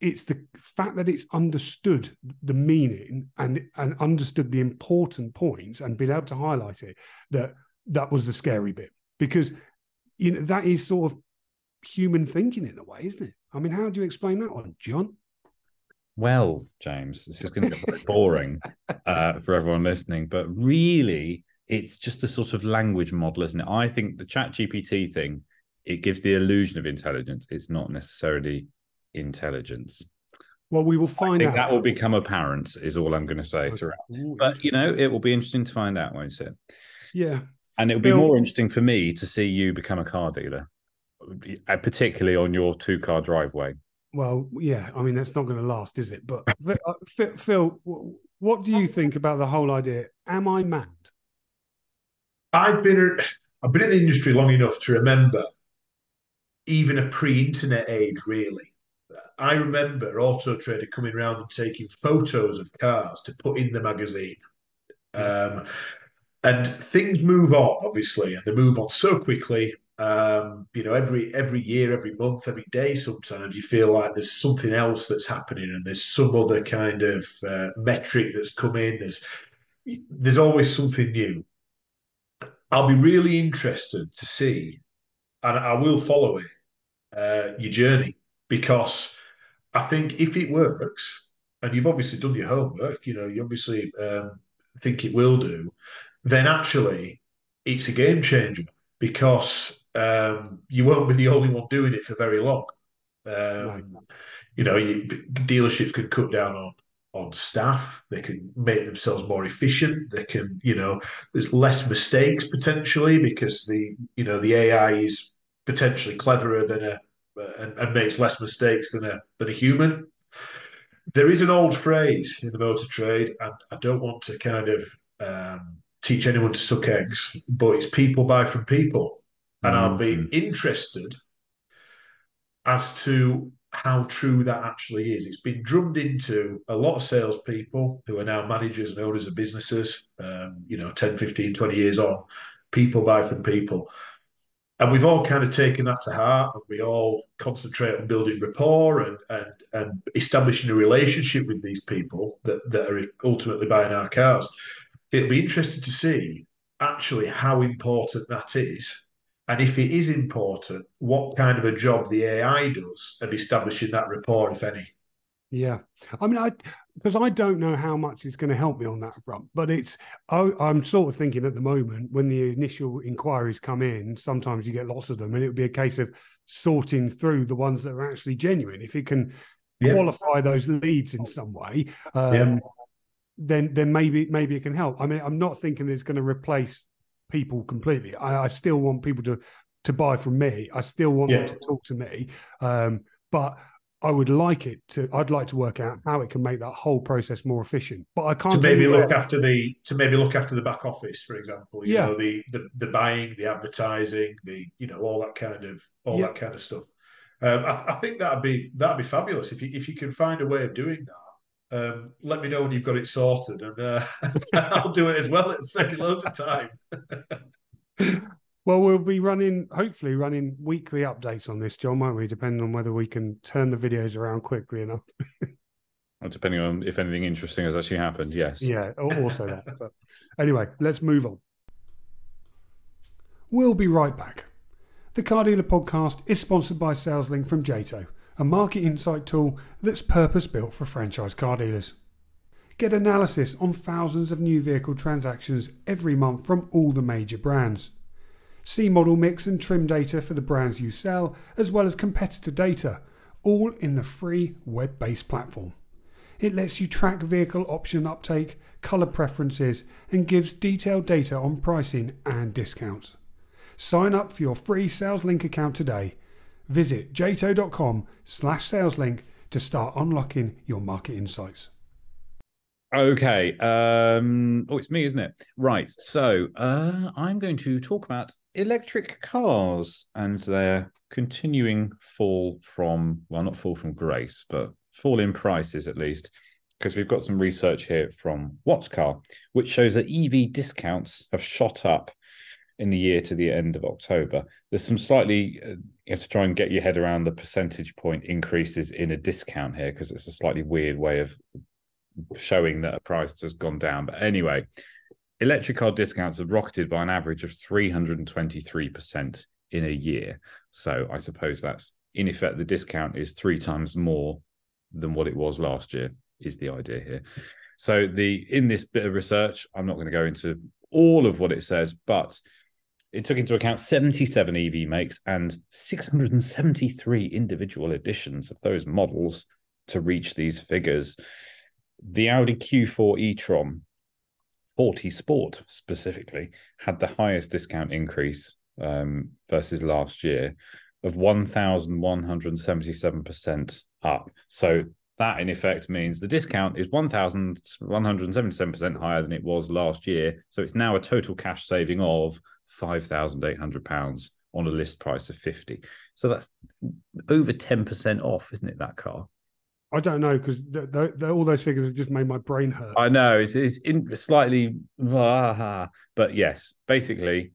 it's the fact that it's understood the meaning and and understood the important points and been able to highlight it that that was the scary bit because you know that is sort of human thinking in a way, isn't it? I mean, how do you explain that one, Jon? Well, James, this is going to get boring uh, for everyone listening, but really, it's just a sort of language model, isn't it? I think the ChatGPT thing it gives the illusion of intelligence. It's not necessarily intelligence. Well, we will find out. That will become apparent, is all I'm going to say throughout. But you know, it will be interesting to find out, won't it? Yeah, and it'll be more interesting for me to see you become a car dealer, uh, particularly on your two car driveway. Well, yeah, I mean that's not going to last, is it? But uh, Phil, what do you think about the whole idea? Am I mad? I've been I've been in the industry long enough to remember even a pre-internet age, really. I remember Auto Trader coming around and taking photos of cars to put in the magazine. Um, and things move on, obviously, and they move on so quickly. Um, you know, every every year, every month, every day, sometimes you feel like there's something else that's happening, and there's some other kind of uh, metric that's come in. There's there's always something new. I'll be really interested to see, and I will follow it, uh, your journey, because I think if it works, and you've obviously done your homework, you know, you obviously um, think it will do then actually it's a game changer because um, you won't be the only one doing it for very long. Um, You know, you, dealerships can cut down on on staff. They can make themselves more efficient. They can, you know, there's less mistakes potentially because the you know the AI is potentially cleverer than a and, and makes less mistakes than a than a human. There is an old phrase in the motor trade, and I don't want to kind of um, teach anyone to suck eggs, but it's people buy from people. And mm-hmm. I'll be mm-hmm. interested as to how true that actually is. It's been drummed into a lot of salespeople who are now managers and owners of businesses, um, you know, 10, 15, 20 years on. People buy from people. And we've all kind of taken that to heart and we all concentrate on building rapport and, and, and establishing a relationship with these people that, that are ultimately buying our cars it'll be interesting to see actually how important that is. And if it is important, what kind of a job the AI does of establishing that rapport, if any. Yeah. I mean, I because I don't know how much it's going to help me on that front, but it's I, am sort of thinking at the moment when the initial inquiries come in, sometimes you get lots of them, and it would be a case of sorting through the ones that are actually genuine. If it can yeah. qualify those leads in some way, um, yeah then then maybe maybe it can help. I mean, I'm not thinking it's going to replace people completely. I, I still want people to to buy from me. I still want yeah. them to talk to me. Um, but I would like it to. I'd like to work out how it can make that whole process more efficient. But I can't to maybe look after the to maybe look after the back office, for example. You yeah. know, the the the buying, the advertising, the you know all that kind of all yeah. that kind of stuff. Um, I, I, think that'd be that'd be fabulous if you if you can find a way of doing that um, let me know when you've got it sorted, and uh, I'll do it as well. It'll save you loads of time. well, we'll be running, hopefully, running weekly updates on this, Jon, won't we? Depending on whether we can turn the videos around quickly enough. well, depending on if anything interesting has actually happened, yes. Yeah, also that. But anyway, let's move on. We'll be right back. The Car Dealer podcast is sponsored by SalesLink from Jato a market insight tool that's purpose built for franchise car dealers. Get analysis on thousands of new vehicle transactions every month from all the major brands. See model mix and trim data for the brands you sell, as well as competitor data, all in the free web based platform. It lets you track vehicle option uptake, colour preferences, and gives detailed data on pricing and discounts. Sign up for your free SalesLink account today Visit jato.com slash saleslink to start unlocking your market insights. Okay. Um, oh, it's me, isn't it? Right. So uh, I'm going to talk about electric cars and their continuing fall from, well, not fall from grace, but fall in prices at least, because we've got some research here from What's Car, which shows that EV discounts have shot up in the year to the end of October. There's some slightly, uh, you have to try and get your head around the percentage point increases in a discount here because it's a slightly weird way of showing that a price has gone down. But anyway, electric car discounts have rocketed by an average of 323% in a year. So I suppose that's in effect the discount is three times more than what it was last year, is the idea here. So the in this bit of research, I'm not going to go into all of what it says, but it took into account 77 EV makes and 673 individual editions of those models to reach these figures the Audi Q4 e-tron 40 Sport specifically had the highest discount increase um, versus last year of 1,177% up. So that in effect means the discount is 1,177% higher than it was last year. So it's now a total cash saving of £5,800 on a list price of 50. So that's over 10% off, isn't it, that car? I don't know because all those figures have just made my brain hurt. I know it's, it's in, slightly, but yes, basically,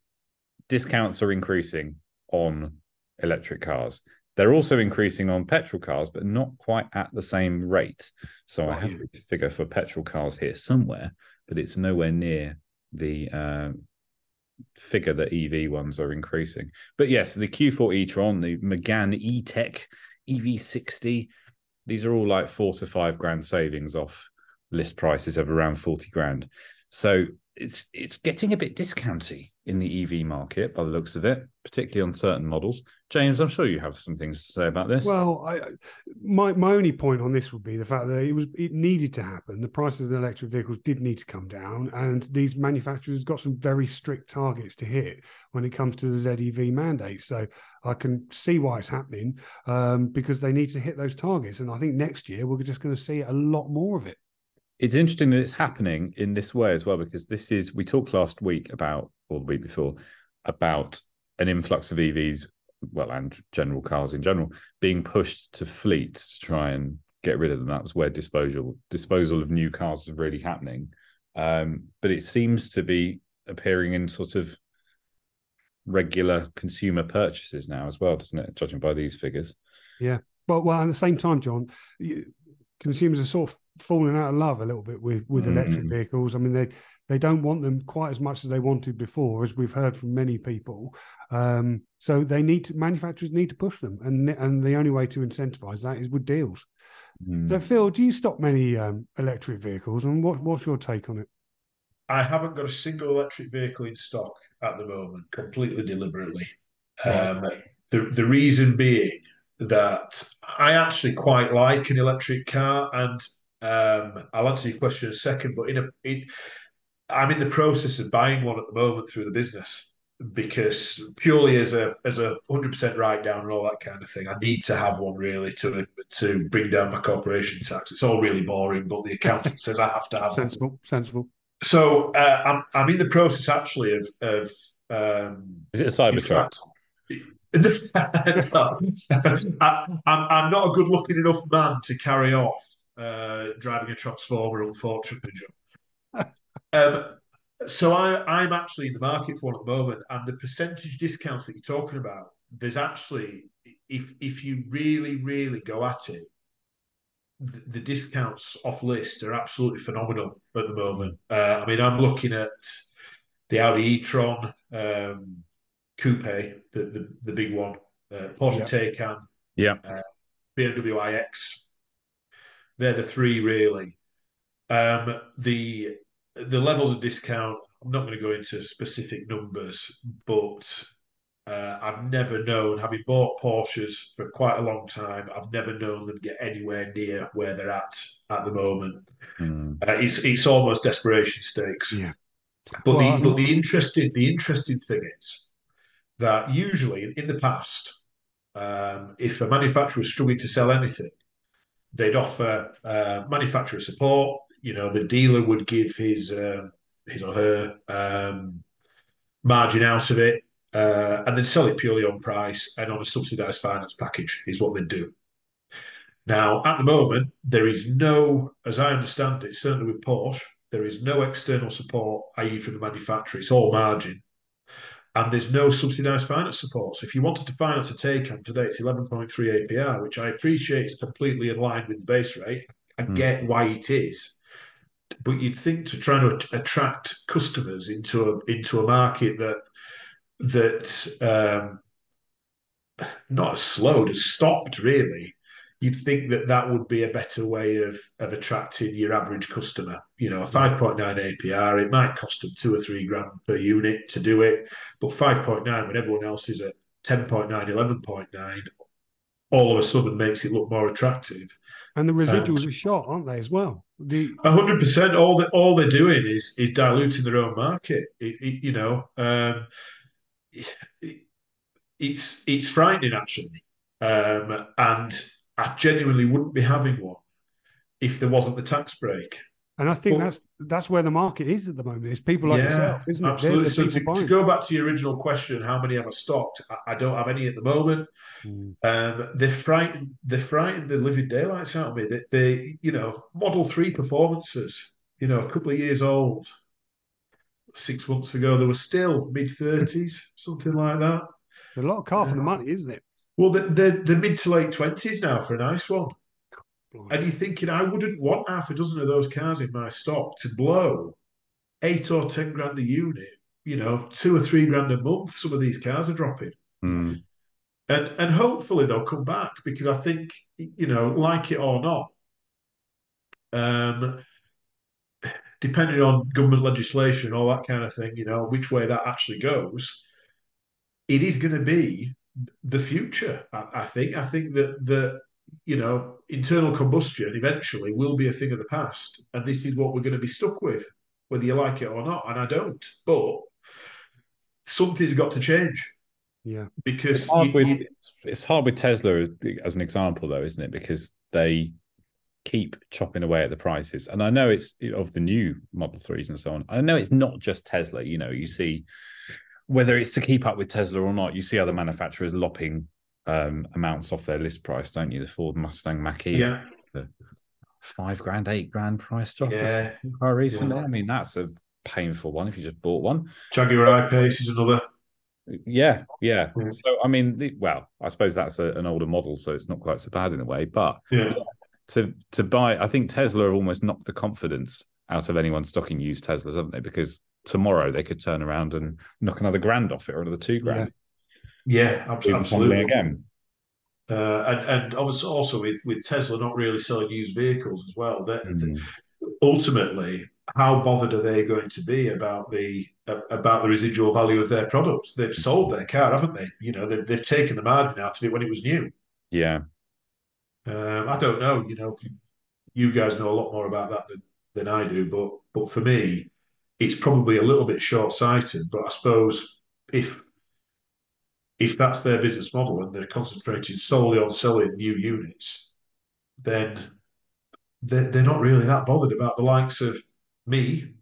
discounts are increasing on electric cars. They're also increasing on petrol cars, but not quite at the same rate. So right. I have the figure for petrol cars here somewhere, but it's nowhere near the uh, figure that EV ones are increasing. But yes, the Q4 e-tron, the Megane E-Tech EV60 these are all like four to five grand savings off list prices of around 40 grand. So it's it's getting a bit discounty in the EV market by the looks of it, particularly on certain models. James, I'm sure you have some things to say about this. Well, I, my my only point on this would be the fact that it was it needed to happen. The prices of the electric vehicles did need to come down, and these manufacturers got some very strict targets to hit when it comes to the ZEV mandate. So I can see why it's happening um, because they need to hit those targets, and I think next year we're just going to see a lot more of it it's interesting that it's happening in this way as well because this is we talked last week about or the week before about an influx of EVs, well, and general cars in general being pushed to fleets to try and get rid of them. That was where disposal disposal of new cars was really happening. Um, but it seems to be appearing in sort of regular consumer purchases now as well, doesn't it? Judging by these figures. Yeah. But well, at the same time, Jon, consumers are sort of falling out of love a little bit with with mm. electric vehicles. I mean, they they don't want them quite as much as they wanted before, as we've heard from many people. Um, so they need to manufacturers need to push them, and and the only way to incentivize that is with deals. Mm. So, Phil, do you stock many um, electric vehicles, and what, what's your take on it? I haven't got a single electric vehicle in stock at the moment, completely deliberately. Um, the the reason being that I actually quite like an electric car, and um, I'll answer your question in a second. But in a, in, I'm in the process of buying one at the moment through the business because purely as a as a hundred percent write down and all that kind of thing, I need to have one really to to bring down my corporation tax. It's all really boring, but the accountant says I have to have sensible, one. sensible. So uh, I'm I'm in the process actually of of um, is it a Cybertruck? I, am I'm not a good looking enough man to carry off uh, driving a transformer, unfortunately, Jon. um, so I, I'm actually in the market for one at the moment, and the percentage discounts that you're talking about, there's actually, if if you really, really go at it, the, the discounts off list are absolutely phenomenal at the moment. Uh, I mean, I'm looking at the Audi e-tron um, coupe, the, the the big one, uh, Porsche yeah. Taycan, yeah, uh, BMW iX, they're the three really. Um, the the levels of discount. I'm not going to go into specific numbers, but uh, I've never known, having bought Porsches for quite a long time, I've never known them get anywhere near where they're at at the moment. Mm. Uh, it's it's almost desperation stakes. Yeah. But well, the but the interesting the interesting thing is that usually in the past, um, if a manufacturer was struggling to sell anything, they'd offer uh, manufacturer support. You know, the dealer would give his um, his or her um, margin out of it, uh, and then sell it purely on price and on a subsidised finance package is what they do. Now, at the moment, there is no, as I understand it, certainly with Porsche, there is no external support, i.e., from the manufacturer. It's all margin. And there's no subsidised finance support. So if you wanted to finance a Taycan today, it's 11.3 APR, which I appreciate is completely in line with the base rate. I mm. get why it is. But you'd think to try to attract customers into a into a market that that um, not slowed, has stopped really you'd think that that would be a better way of of attracting your average customer. You know, a 5.9 APR, it might cost them two or three grand per unit to do it, but 5.9 when everyone else is at 10.9, 11.9, all of a sudden makes it look more attractive. And the residuals are shot, aren't they, as well? Hundred percent. All that all they're doing is is diluting their own market. It, it, you know, um, it, it's it's frightening actually, um, and I genuinely wouldn't be having one if there wasn't the tax break. And I think but, that's that's where the market is at the moment. Is people like yeah, yourself, isn't it? Absolutely. So to, to, go back to your original question, how many have I stocked? I, I don't have any at the moment. Mm. Um, they frightened they frightened the living daylights out of me. They, they, you know, Model Three performances, you know, a couple of years old, six months ago, they were still mid thirties, something like that. A lot of car for the money, isn't it? Well, they're, they're mid to late twenties now for a nice one. And you're thinking, I wouldn't want half a dozen of those cars in my stock to blow eight or ten grand a unit. You know, two or three grand a month. Some of these cars are dropping, mm. and and hopefully they'll come back because I think you know, like it or not, um, depending on government legislation, all that kind of thing, you know, which way that actually goes, it is going to be the future. I, I think. I think that the you know internal combustion eventually will be a thing of the past, and this is what we're going to be stuck with, whether you like it or not. And I don't, but something's got to change. Yeah, because it's hard, you, with, you, it's hard with Tesla as an example, though, isn't it? Because they keep chopping away at the prices, and I know it's of the new Model Threes and so on. I know it's not just Tesla. You know, you see whether it's to keep up with Tesla or not, you see other manufacturers lopping um, amounts off their list price, don't you? The Ford Mustang Mach E, yeah, five grand, eight grand price drop. Yeah, quite recently. Yeah. I mean, that's a painful one if you just bought one. Jaguar I-Pace is another. Yeah, yeah. So I mean, well, I suppose that's a, an older model, so it's not quite so bad in a way. But yeah. to to buy, I think Tesla almost knocked the confidence out of anyone stocking used Teslas, haven't they? Because tomorrow they could turn around and knock another grand off it or another two grand. Yeah, absolutely. Again. Uh, and, and obviously also with, with Tesla not really selling used vehicles as well. That mm. ultimately, how bothered are they going to be about the about the residual value of their products? They've sold their car, haven't they? You know, they've, they've taken the margin out of it when it was new. Yeah. Um, I don't know. You know, you guys know a lot more about that than, than I do, but but for me, it's probably a little bit short sighted. But I suppose if if that's their business model and they're concentrating solely on selling new units, then they're, they're not really that bothered about the likes of me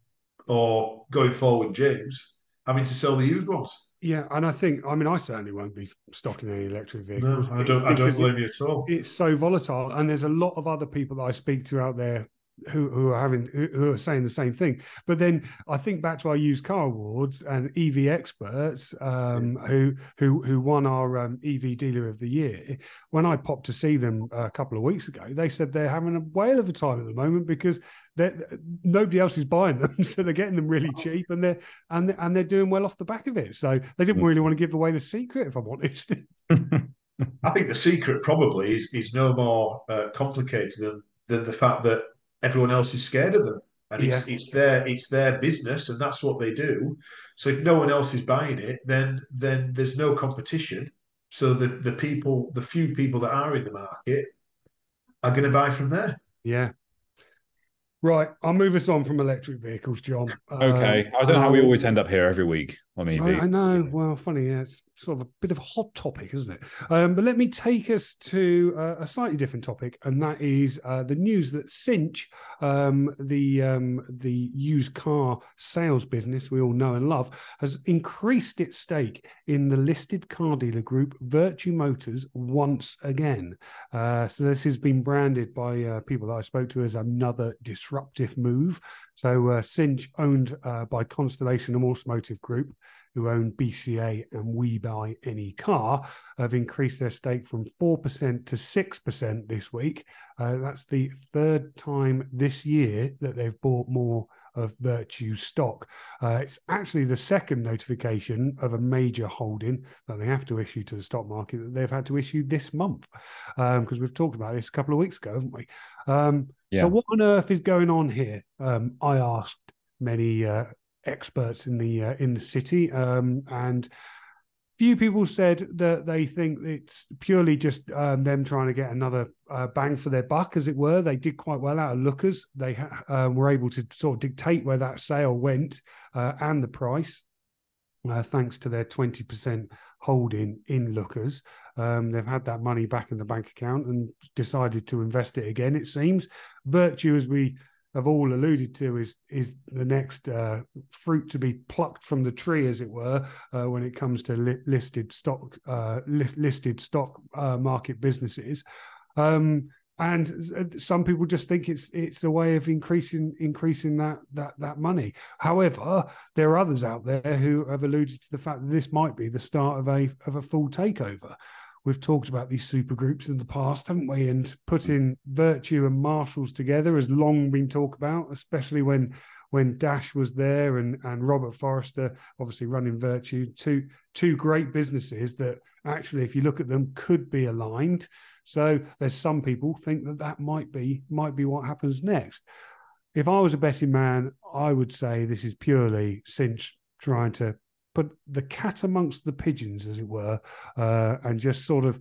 or going forward James having to sell the used ones. Yeah, and I think I mean I certainly won't be stocking any electric vehicles. No, I don't. I don't blame you at all. It's so volatile, and there's a lot of other people that I speak to out there who who are having who are saying the same thing. But then I think back to our used car awards and EV experts um, yeah. who who who won our um, EV dealer of the year. When I popped to see them a couple of weeks ago, they said they're having a whale of a time at the moment because nobody else is buying them, so they're getting them really cheap and they're and and they're doing well off the back of it. So they didn't really want to give away the secret, if I'm honest. I think the secret probably is is no more uh, complicated than, than the fact that everyone else is scared of them, and yeah. it's it's their it's their business, and that's what they do. So if no one else is buying it, then then there's no competition. So the the people, the few people that are in the market, are going to buy from there. Yeah. Right, I'll move us on from electric vehicles, Jon. Okay, um, I don't know how we always end up here every week. On EV. I, I know. Well, funny. Yeah, it's sort of a bit of a hot topic, isn't it? Um, but let me take us to uh, a slightly different topic, and that is uh, the news that Cinch, um, the um, the used car sales business we all know and love, has increased its stake in the listed car dealer group Vertu Motors once again. Uh, so this has been branded by uh, people that I spoke to as another disruptive move. So uh, Cinch, owned uh, by Constellation and Automotive Group, who own BCA and We Buy Any Car, have increased their stake from 4% to 6% this week. Uh, that's the third time this year that they've bought more of Vertu stock. Uh, it's actually the second notification of a major holding that they have to issue to the stock market that they've had to issue this month, because um, we've talked about this a couple of weeks ago, haven't we? Um, yeah. So, what on earth is going on here? Um, I asked many uh, experts in the uh, in the city, um, and few people said that they think it's purely just um, them trying to get another uh, bang for their buck, as it were. They did quite well out of Lookers. They ha- uh, were able to sort of dictate where that sale went uh, and the price. Uh, thanks to their 20% holding in Lookers. Um, they've had that money back in the bank account and decided to invest it again, it seems. Vertu, as we have all alluded to is is the next uh, fruit to be plucked from the tree, as it were, uh, when it comes to li- listed stock uh, li- listed stock uh, market businesses. Um, and uh, some people just think it's it's a way of increasing increasing that that that money. However, there are others out there who have alluded to the fact that this might be the start of a of a full takeover we've talked about these super groups in the past, haven't we? And putting Vertu and Marshalls together has long been talked about, especially when when Daksh was there and and Robert Forrester obviously running Vertu, two two great businesses that actually, if you look at them, could be aligned. So there's some people think that that might be might be what happens next. If I was a betting man, I would say this is purely Cinch trying to put the cat amongst the pigeons, as it were, uh, and just sort of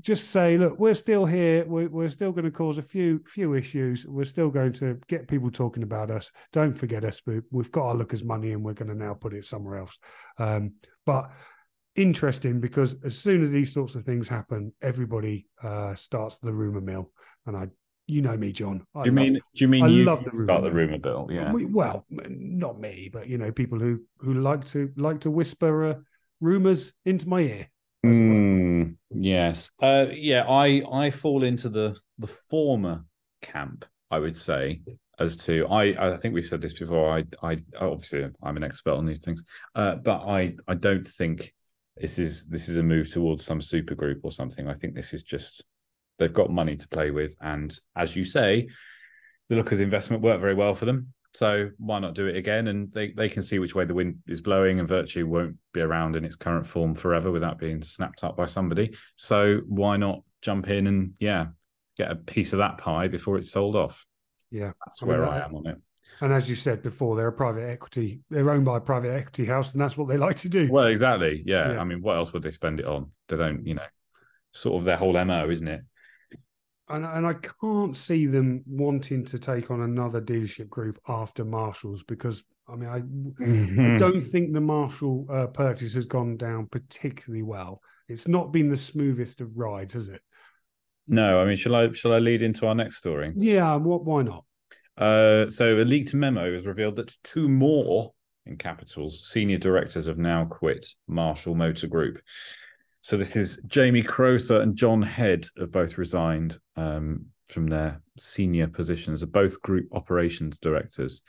just say, look, we're still here. We're, we're still going to cause a few few issues. We're still going to get people talking about us. Don't forget us. We, we've got our Lookers money, and we're going to now put it somewhere else. Um, but interesting because as soon as these sorts of things happen, everybody uh, starts the rumor mill, and I you know me, Jon. I do you love, mean? Do you mean I you love the rumor start the rumor bill? Yeah. well, not me, but you know, people who who like to like to whisper uh, rumors into my ear. Mm, yes. Uh, yeah. I I fall into the the former camp. I would say as to I I think we've said this before. I I obviously I'm an expert on these things, uh, but I I don't think this is this is a move towards some super group or something. I think this is just They've got money to play with, and as you say, the Lookers investment worked very well for them. So why not do it again? And they, they can see which way the wind is blowing, and Vertu won't be around in its current form forever without being snapped up by somebody. So why not jump in and yeah, get a piece of that pie before it's sold off? Yeah, that's I where mean, I am on it. And as you said before, they're a private equity. They're owned by a private equity house, and that's what they like to do. Well, exactly. Yeah. yeah. I mean, what else would they spend it on? They don't, you know, sort of their whole mo, isn't it? And, and I can't see them wanting to take on another dealership group after Marshalls because I mean I, mm-hmm. I don't think the Marshall uh, purchase has gone down particularly well. It's not been the smoothest of rides, has it? No, I mean, shall I shall I lead into our next story? Yeah, what? Why not? Uh, so a leaked memo has revealed that two more in capitals senior directors have now quit Marshall Motor Group. So this is Jamie Crowther and John Head have both resigned um, from their senior positions, are both group operations directors.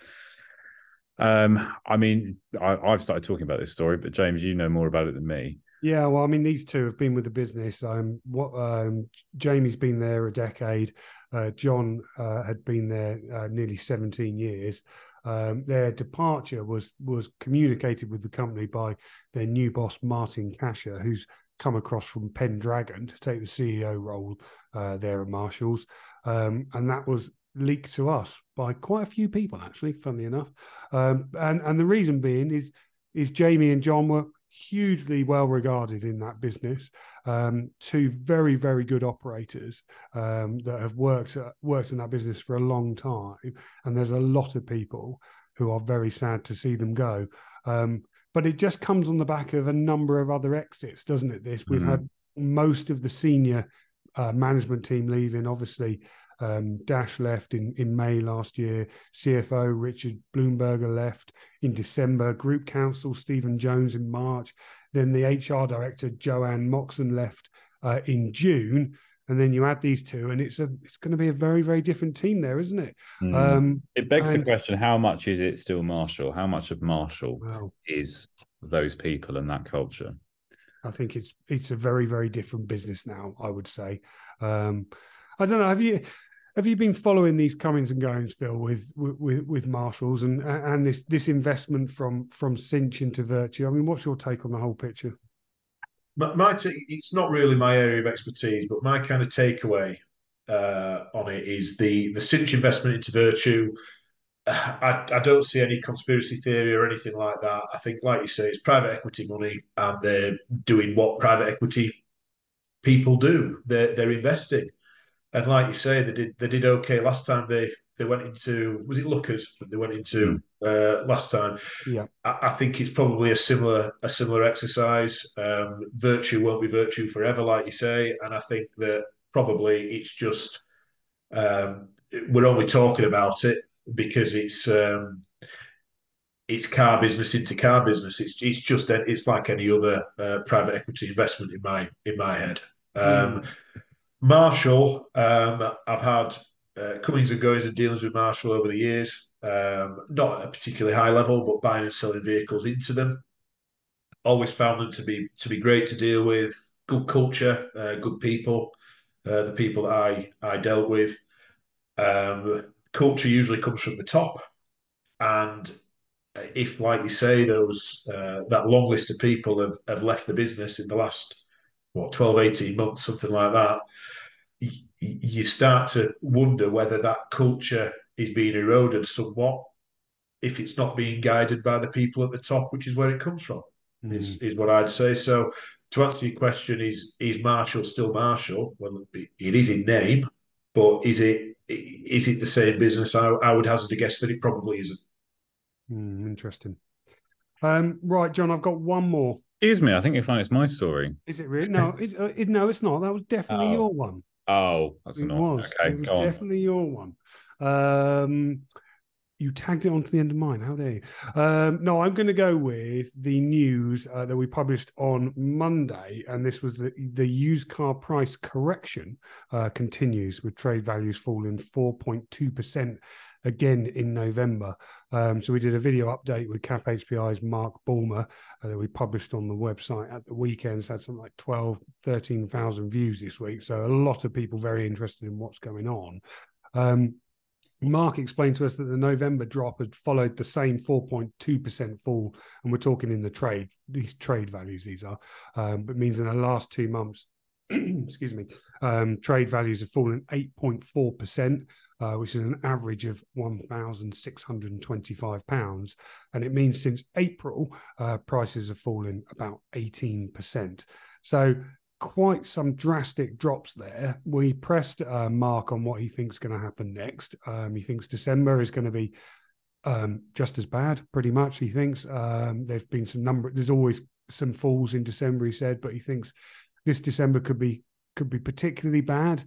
Um, I mean, I, have started talking about this story, but James, you know more about it than me. Yeah, well, I mean, these two have been with the business. Um, what um, Jamie's been there a decade. Uh, John uh, had been there uh, nearly seventeen years. Um, their departure was was communicated with the company by their new boss Martin Casha, who's come across from Pendragon to take the CEO role uh, there at Marshalls, um, and that was leaked to us by quite a few people, actually. Funnily enough, um, and and the reason being is is Jamie and John were hugely well regarded in that business. Um, two very very good operators um, that have worked worked in that business for a long time, and there's a lot of people who are very sad to see them go. Um, but it just comes on the back of a number of other exits, doesn't it? This we've mm-hmm. had most of the senior uh, management team leaving. Obviously, um, Daksh left in, in May last year. CFO Richard Blumberger left in December. Group Counsel Stephen Jones in March. Then the HR director Joanne Moxon left uh, in June. And then you add these two, and it's a it's going to be a very very different team there, isn't it? Mm. Um, it begs and, the question: How much is it still Marshall? How much of Marshall well, is those people and that culture? I think it's it's a very very different business now. I would say. Um, I don't know. Have you have you been following these comings and goings, Phil, with with with Marshalls and and this this investment from from Cinch into Vertu? I mean, what's your take on the whole picture? My, my t- it's not really my area of expertise, but my kind of takeaway uh, on it is the the Cinch investment into Vertu. I, I don't see any conspiracy theory or anything like that. I think, like you say, it's private equity money, and they're doing what private equity people do. They're they're investing. And like you say, they did they did okay last time. They they went into was it Lookers they went into mm. uh, last time. Yeah, I, I, think it's probably a similar a similar exercise. Um, Vertu won't be Vertu forever, like you say, and I think that probably it's just um, we're only talking about it because it's um, it's car business into car business. It's it's just it's like any other uh, private equity investment in my in my head. Um, mm. Marshall, um, I've had uh, comings and goings and dealings with Marshall over the years. Um, not at a particularly high level, but buying and selling vehicles into them. Always found them to be to be great to deal with. Good culture, uh, good people. Uh, the people that I I dealt with. Um, culture usually comes from the top, and if, like you say, those uh, that long list of people have, have left the business in the last what 12, 18 months, something like that you start to wonder whether that culture is being eroded somewhat if it's not being guided by the people at the top, which is where it comes from, mm. is, is what I'd say. So to answer your question, is is Marshall still Marshall? Well, it is in name, but is it is it the same business? I, I would hazard a guess that it probably isn't. Mm, interesting. Um, right, Jon, I've got one more. Excuse me, I think you find it's my story. Is it really? No, it, uh, it, no, it's not. That was definitely oh. your one. Oh, that's annoying. Was. Okay, it was definitely your one. Um, you tagged it onto the end of mine. How dare you? Um, no, I'm going to go with the news uh, that we published on Monday, and this was the, the used car price correction uh, continues with trade values falling 4.2 percent again in November. Um, so we did a video update with CAP HPI's Mark Bulmer uh, that we published on the website at the weekends. Had something like 12, 13,000 views this week. So a lot of people very interested in what's going on. Um, Mark explained to us that the November drop had followed the same 4.2% fall, and we're talking in the trade, these trade values, these are, um, but means in the last two months, excuse me, um, trade values have fallen 8.4%, uh, which is an average of £1,625. And it means since April, uh, prices have fallen about 18%. So quite some drastic drops there. We pressed uh, Mark on what he thinks is going to happen next. Um, he thinks December is going to be um, just as bad, pretty much. He thinks um, there's been some number. There's always some falls in December, he said, but he thinks this December could be could be particularly bad.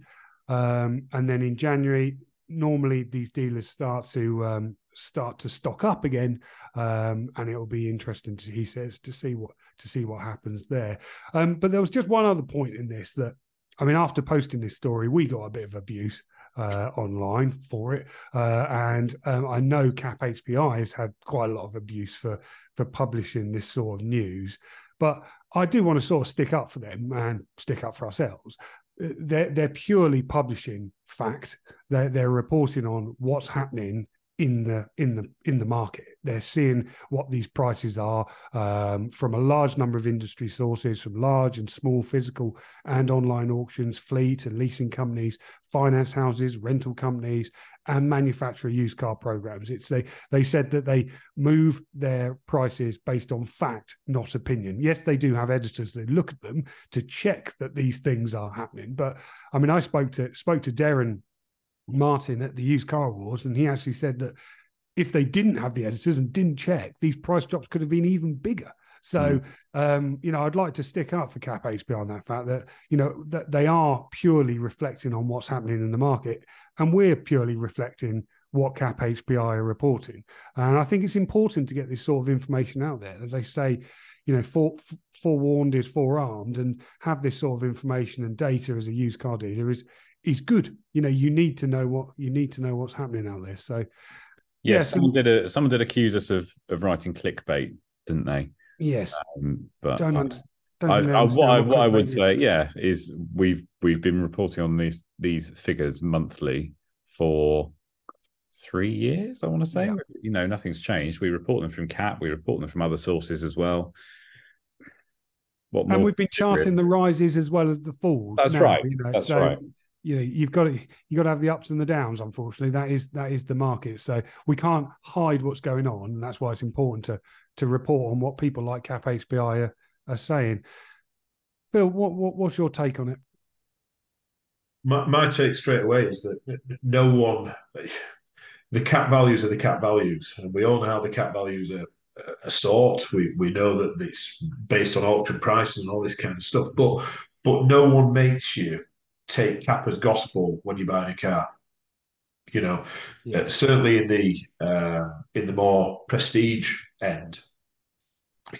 Um, and then in January, normally these dealers start to um, start to stock up again, um, and it will be interesting. To, he says to see what to see what happens there. Um, but there was just one other point in this that I mean, after posting this story, we got a bit of abuse uh, online for it, uh, and um, I know Cap HPI has had quite a lot of abuse for for publishing this sort of news. But I do want to sort of stick up for them and stick up for ourselves they're they're purely publishing fact. They're they're reporting on what's happening in the in the in the market. They're seeing what these prices are um, from a large number of industry sources, from large and small physical and online auctions, fleet and leasing companies, finance houses, rental companies, and manufacturer used car programs. It's they they said that they move their prices based on fact, not opinion. Yes, they do have editors that look at them to check that these things are happening. But I mean, I spoke to spoke to Derren Martin at the used car awards, and he actually said that if they didn't have the editors and didn't check, these price drops could have been even bigger. So, mm. um, you know, I'd like to stick up for Cap HPI on that fact that, you know, that they are purely reflecting on what's happening in the market. And we're purely reflecting what Cap HPI are reporting. And I think it's important to get this sort of information out there. As they say, you know, fore, forewarned is forearmed, and have this sort of information and data as a used car dealer is is good. You know, you need to know what you need to know what's happening out there. So, yeah, someone did a, someone did accuse us of of writing clickbait, didn't they? Yes, um, but don't, I, don't I, I, what, I, what I would say, yeah, is we've we've been reporting on these these figures monthly for three years. I want to say, yeah. you know, nothing's changed. We report them from CAP, we report them from other sources as well. What and we've been charting the rises as well as the falls. That's now, right. You know, That's so, right. You know, you've got to you got to have the ups and the downs. Unfortunately, that is that is the market. So we can't hide what's going on, and that's why it's important to to report on what people like Cap HPI are, are saying. Phil, what, what what's your take on it? My, my take straight away is that no one, the cap values are the cap values, and we all know how the cap values are, sought. We we know that it's based on auction prices and all this kind of stuff, but but no one makes you take cap as gospel when you're buying a car. You know, yeah. uh, certainly in the uh, in the more prestige end,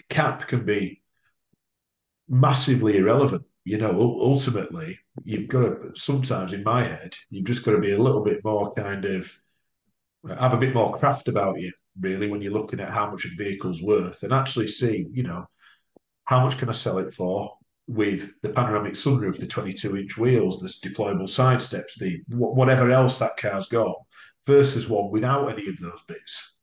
cap can be massively irrelevant. You know, ultimately, you've got to sometimes in my head, you've just got to be a little bit more kind of have a bit more craft about you, really, when you're looking at how much a vehicle's worth and actually see, you know, how much can I sell it for with the panoramic sunroof, the 22 inch wheels, the deployable side steps, the whatever else that car's got, versus one without any of those bits.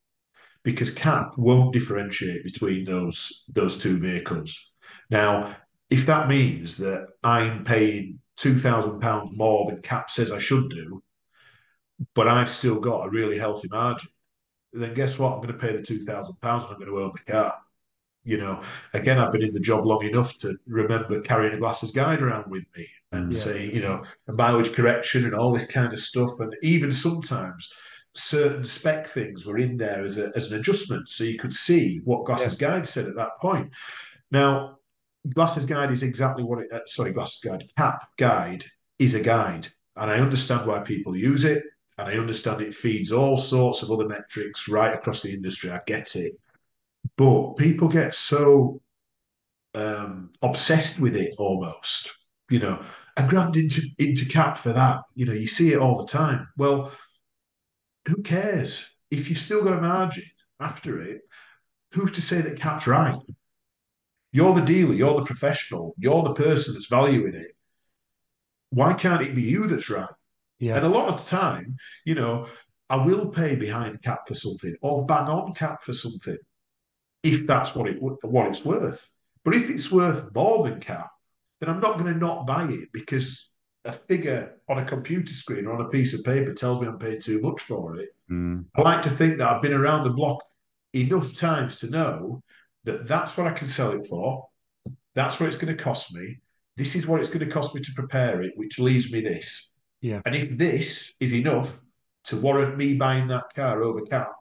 Because CAP won't differentiate between those those two vehicles. Now, if that means that I'm paying two thousand pounds more than CAP says I should do, but I've still got a really healthy margin, then guess what? I'm going to pay the two thousand pounds and I'm going to own the car. You know, again, I've been in the job long enough to remember carrying a Glass's guide around with me and yeah. saying, you know, a mileage correction and all this kind of stuff. And even sometimes certain spec things were in there as, a, as an adjustment. So you could see what Glass's yeah. guide said at that point. Now, Glass's guide is exactly what it, uh, sorry, Glass's guide, cap guide is a guide. And I understand why people use it. And I understand it feeds all sorts of other metrics right across the industry. I get it. But people get so um, obsessed with it almost, you know, and grabbed into, into cap for that. You know, you see it all the time. Well, who cares? If you've still got a margin after it, who's to say that cap's right? You're the dealer, you're the professional, you're the person that's valuing it. Why can't it be you that's right? Yeah. And a lot of the time, you know, I will pay behind cap for something or bang on cap for something if that's what it what it's worth. But if it's worth more than cap, then I'm not going to not buy it because a figure on a computer screen or on a piece of paper tells me I'm paying too much for it. Mm. I like to think that I've been around the block enough times to know that that's what I can sell it for. That's what it's going to cost me. This is what it's going to cost me to prepare it, which leaves me this. Yeah. And if this is enough to warrant me buying that car over cap,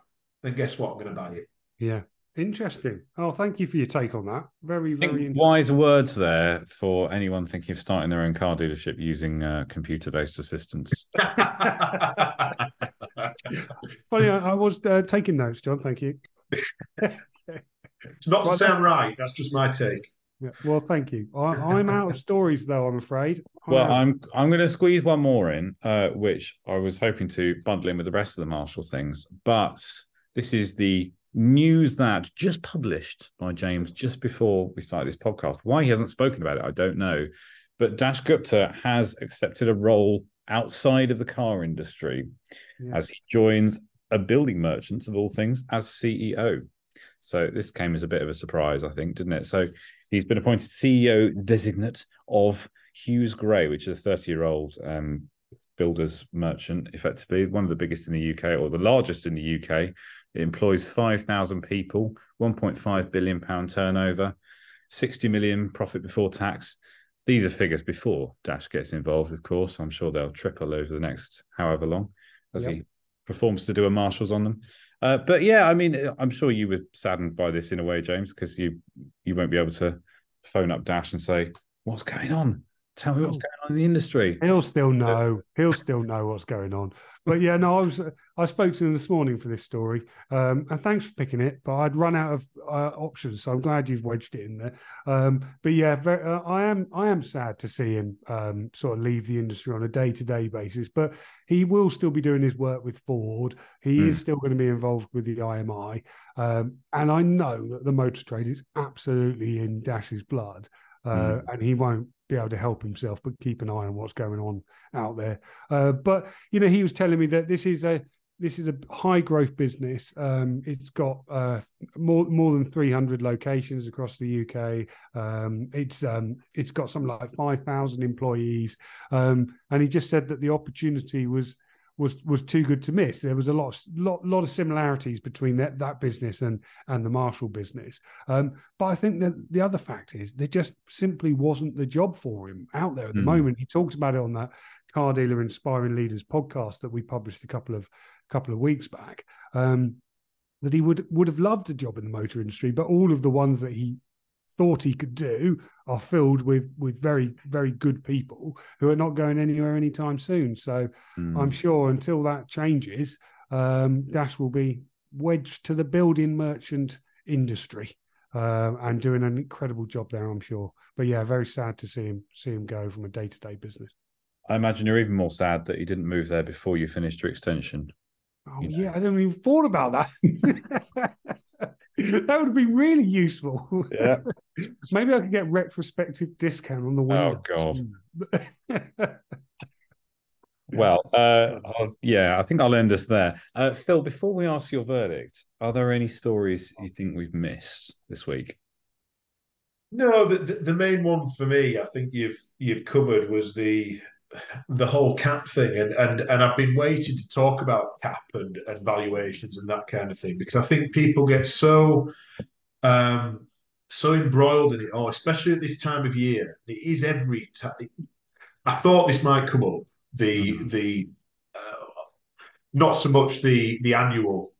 then guess what? I'm going to buy it. Yeah. Interesting. Oh, thank you for your take on that. Very, very wise words there for anyone thinking of starting their own car dealership using uh, computer-based assistance. well, yeah, I was uh, taking notes, Jon. Thank you. it's not to sound right. That's just my take. Yeah, well, thank you. I, am out of stories, though. I'm afraid. I'm well, out. I'm I'm going to squeeze one more in, uh, which I was hoping to bundle in with the rest of the Marshall things, but this is the news that just published by James just before we started this podcast. Why he hasn't spoken about it, I don't know. But Daksh Gupta has accepted a role outside of the car industry yeah. as he joins a building merchant of all things as CEO. So this came as a bit of a surprise, I think, didn't it? So He's been appointed CEO designate of Huws Gray, which is a 30 year old um, builders merchant, effectively, one of the biggest in the UK or the largest in the UK. It employs 5,000 people, 1.5 billion pound turnover, 60 million profit before tax. These are figures before Daksh gets involved, of course. I'm sure they'll triple over the next however long as yep. he performs to do a marshals on them. Uh, but yeah, I mean, I'm sure you were saddened by this in a way, James, because you you won't be able to phone up Daksh and say, "What's going on? Tell me what's going on in the industry." He'll still know. He'll still know what's going on. But yeah, no, I was I spoke to him this morning for this story, um, and thanks for picking it. But I'd run out of uh, options, so I'm glad you've wedged it in there. Um, but yeah, very, uh, I am I am sad to see him um, sort of leave the industry on a day to day basis. But he will still be doing his work with Ford. He mm. is still going to be involved with the IMI, um, and I know that the motor trade is absolutely in Daksh's blood, uh, mm. and he won't be able to help himself, but keep an eye on what's going on out there. Uh, but you know, he was telling me that this is a this is a high growth business. Um, it's got uh, more more than 300 locations across the UK. Um, it's um, it's got something like 5,000 employees, um, and he just said that the opportunity was was was too good to miss. There was a lot of, lot lot of similarities between that that business and and the Marshall business. Um, but I think that the other fact is there just simply wasn't the job for him out there at the mm. moment. He talks about it on that car dealer inspiring leaders podcast that we published a couple of couple of weeks back. Um, that he would would have loved a job in the motor industry, but all of the ones that he thought he could do are filled with with very very good people who are not going anywhere anytime soon. So mm. I'm sure until that changes, um, Daksh will be wedged to the building merchant industry uh, and doing an incredible job there. I'm sure. But yeah, very sad to see him see him go from a day to day business. I imagine you're even more sad that he didn't move there before you finished your extension. Oh you know? yeah, I didn't even thought about that. that would be really useful. Yeah. Maybe I could get retrospective discount on the window. Oh god. well, uh, yeah, I think I'll end this there. Uh, Phil, before we ask your verdict, are there any stories you think we've missed this week? No, the, the main one for me, I think you've you've covered was the the whole cap thing and and and I've been waiting to talk about cap and, and valuations and that kind of thing because I think people get so um so embroiled in it all, especially at this time of year. It is every time. I thought this might come up. The mm-hmm. the uh, not so much the the annual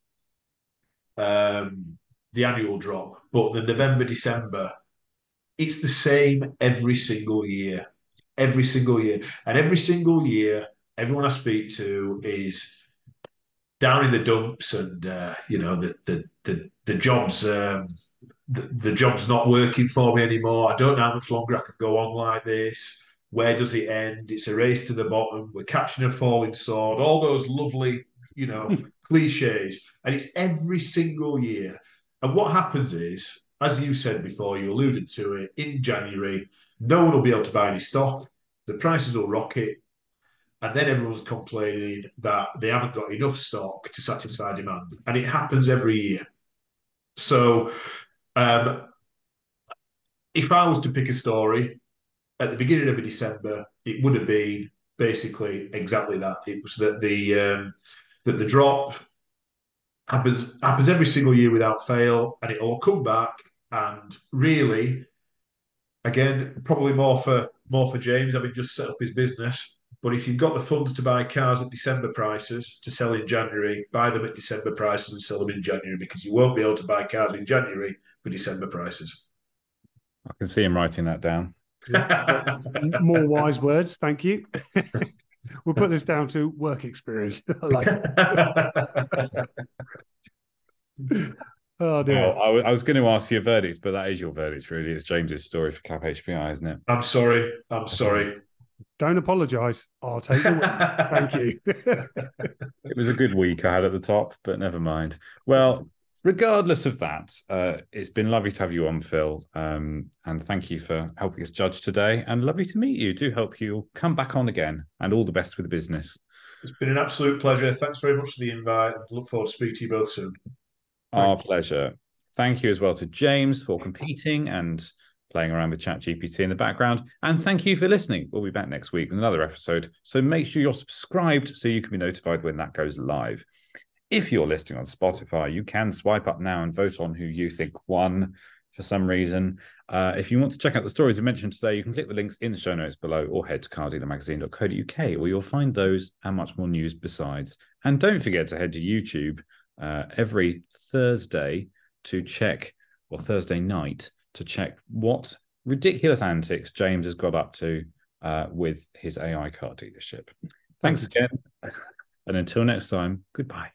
um the annual drop, but the November December. It's the same every single year every single year. And every single year, everyone I speak to is down in the dumps, and uh, you know the the the, the jobs um, the, the job's not working for me anymore. I don't know how much longer I can go on like this. Where does it end? It's a race to the bottom. We're catching a falling sword. All those lovely, you know, cliches, and it's every single year. And what happens is, as you said before, you alluded to it in January no one will be able to buy any stock. The prices will rocket. And then everyone's complaining that they haven't got enough stock to satisfy demand. And it happens every year. So um, if I was to pick a story at the beginning of December, it would have been basically exactly that. It was that the um, that the drop happens happens every single year without fail, and it'll come back. And really, again, probably more for more for James having just set up his business. But if you've got the funds to buy cars at December prices to sell in January, buy them at December prices and sell them in January because you won't be able to buy cars in January for December prices. I can see him writing that down. More wise words, thank you. we'll put this down to work experience. Like Oh dear. Well, I, w- I was going to ask for your verdict, but that is your verdict, really. It's James's story for Cap HPI, isn't it? I'm sorry. I'm sorry. Don't apologise. I'll take it. Thank you. it was a good week I had at the top, but never mind. Well, regardless of that, uh, it's been lovely to have you on, Phil. Um, and thank you for helping us judge today. And lovely to meet you. Do hope you'll come back on again. And all the best with the business. It's been an absolute pleasure. Thanks very much for the invite. Look forward to speaking to you both soon. Our pleasure. Thank you as well to James for competing and playing around with ChatGPT in the background. And thank you for listening. We'll be back next week with another episode. So make sure you're subscribed so you can be notified when that goes live. If you're listening on Spotify, you can swipe up now and vote on who you think won. for some reason. Uh, if you want to check out the stories we mentioned today, you can click the links in the show notes below or head to cardealermagazine.co.uk where you'll find those and much more news besides. And don't forget to head to YouTube uh, every Thursday to check, or Thursday night to check what ridiculous antics James has got up to uh, with his AI car dealership. Thanks again. And until next time, goodbye.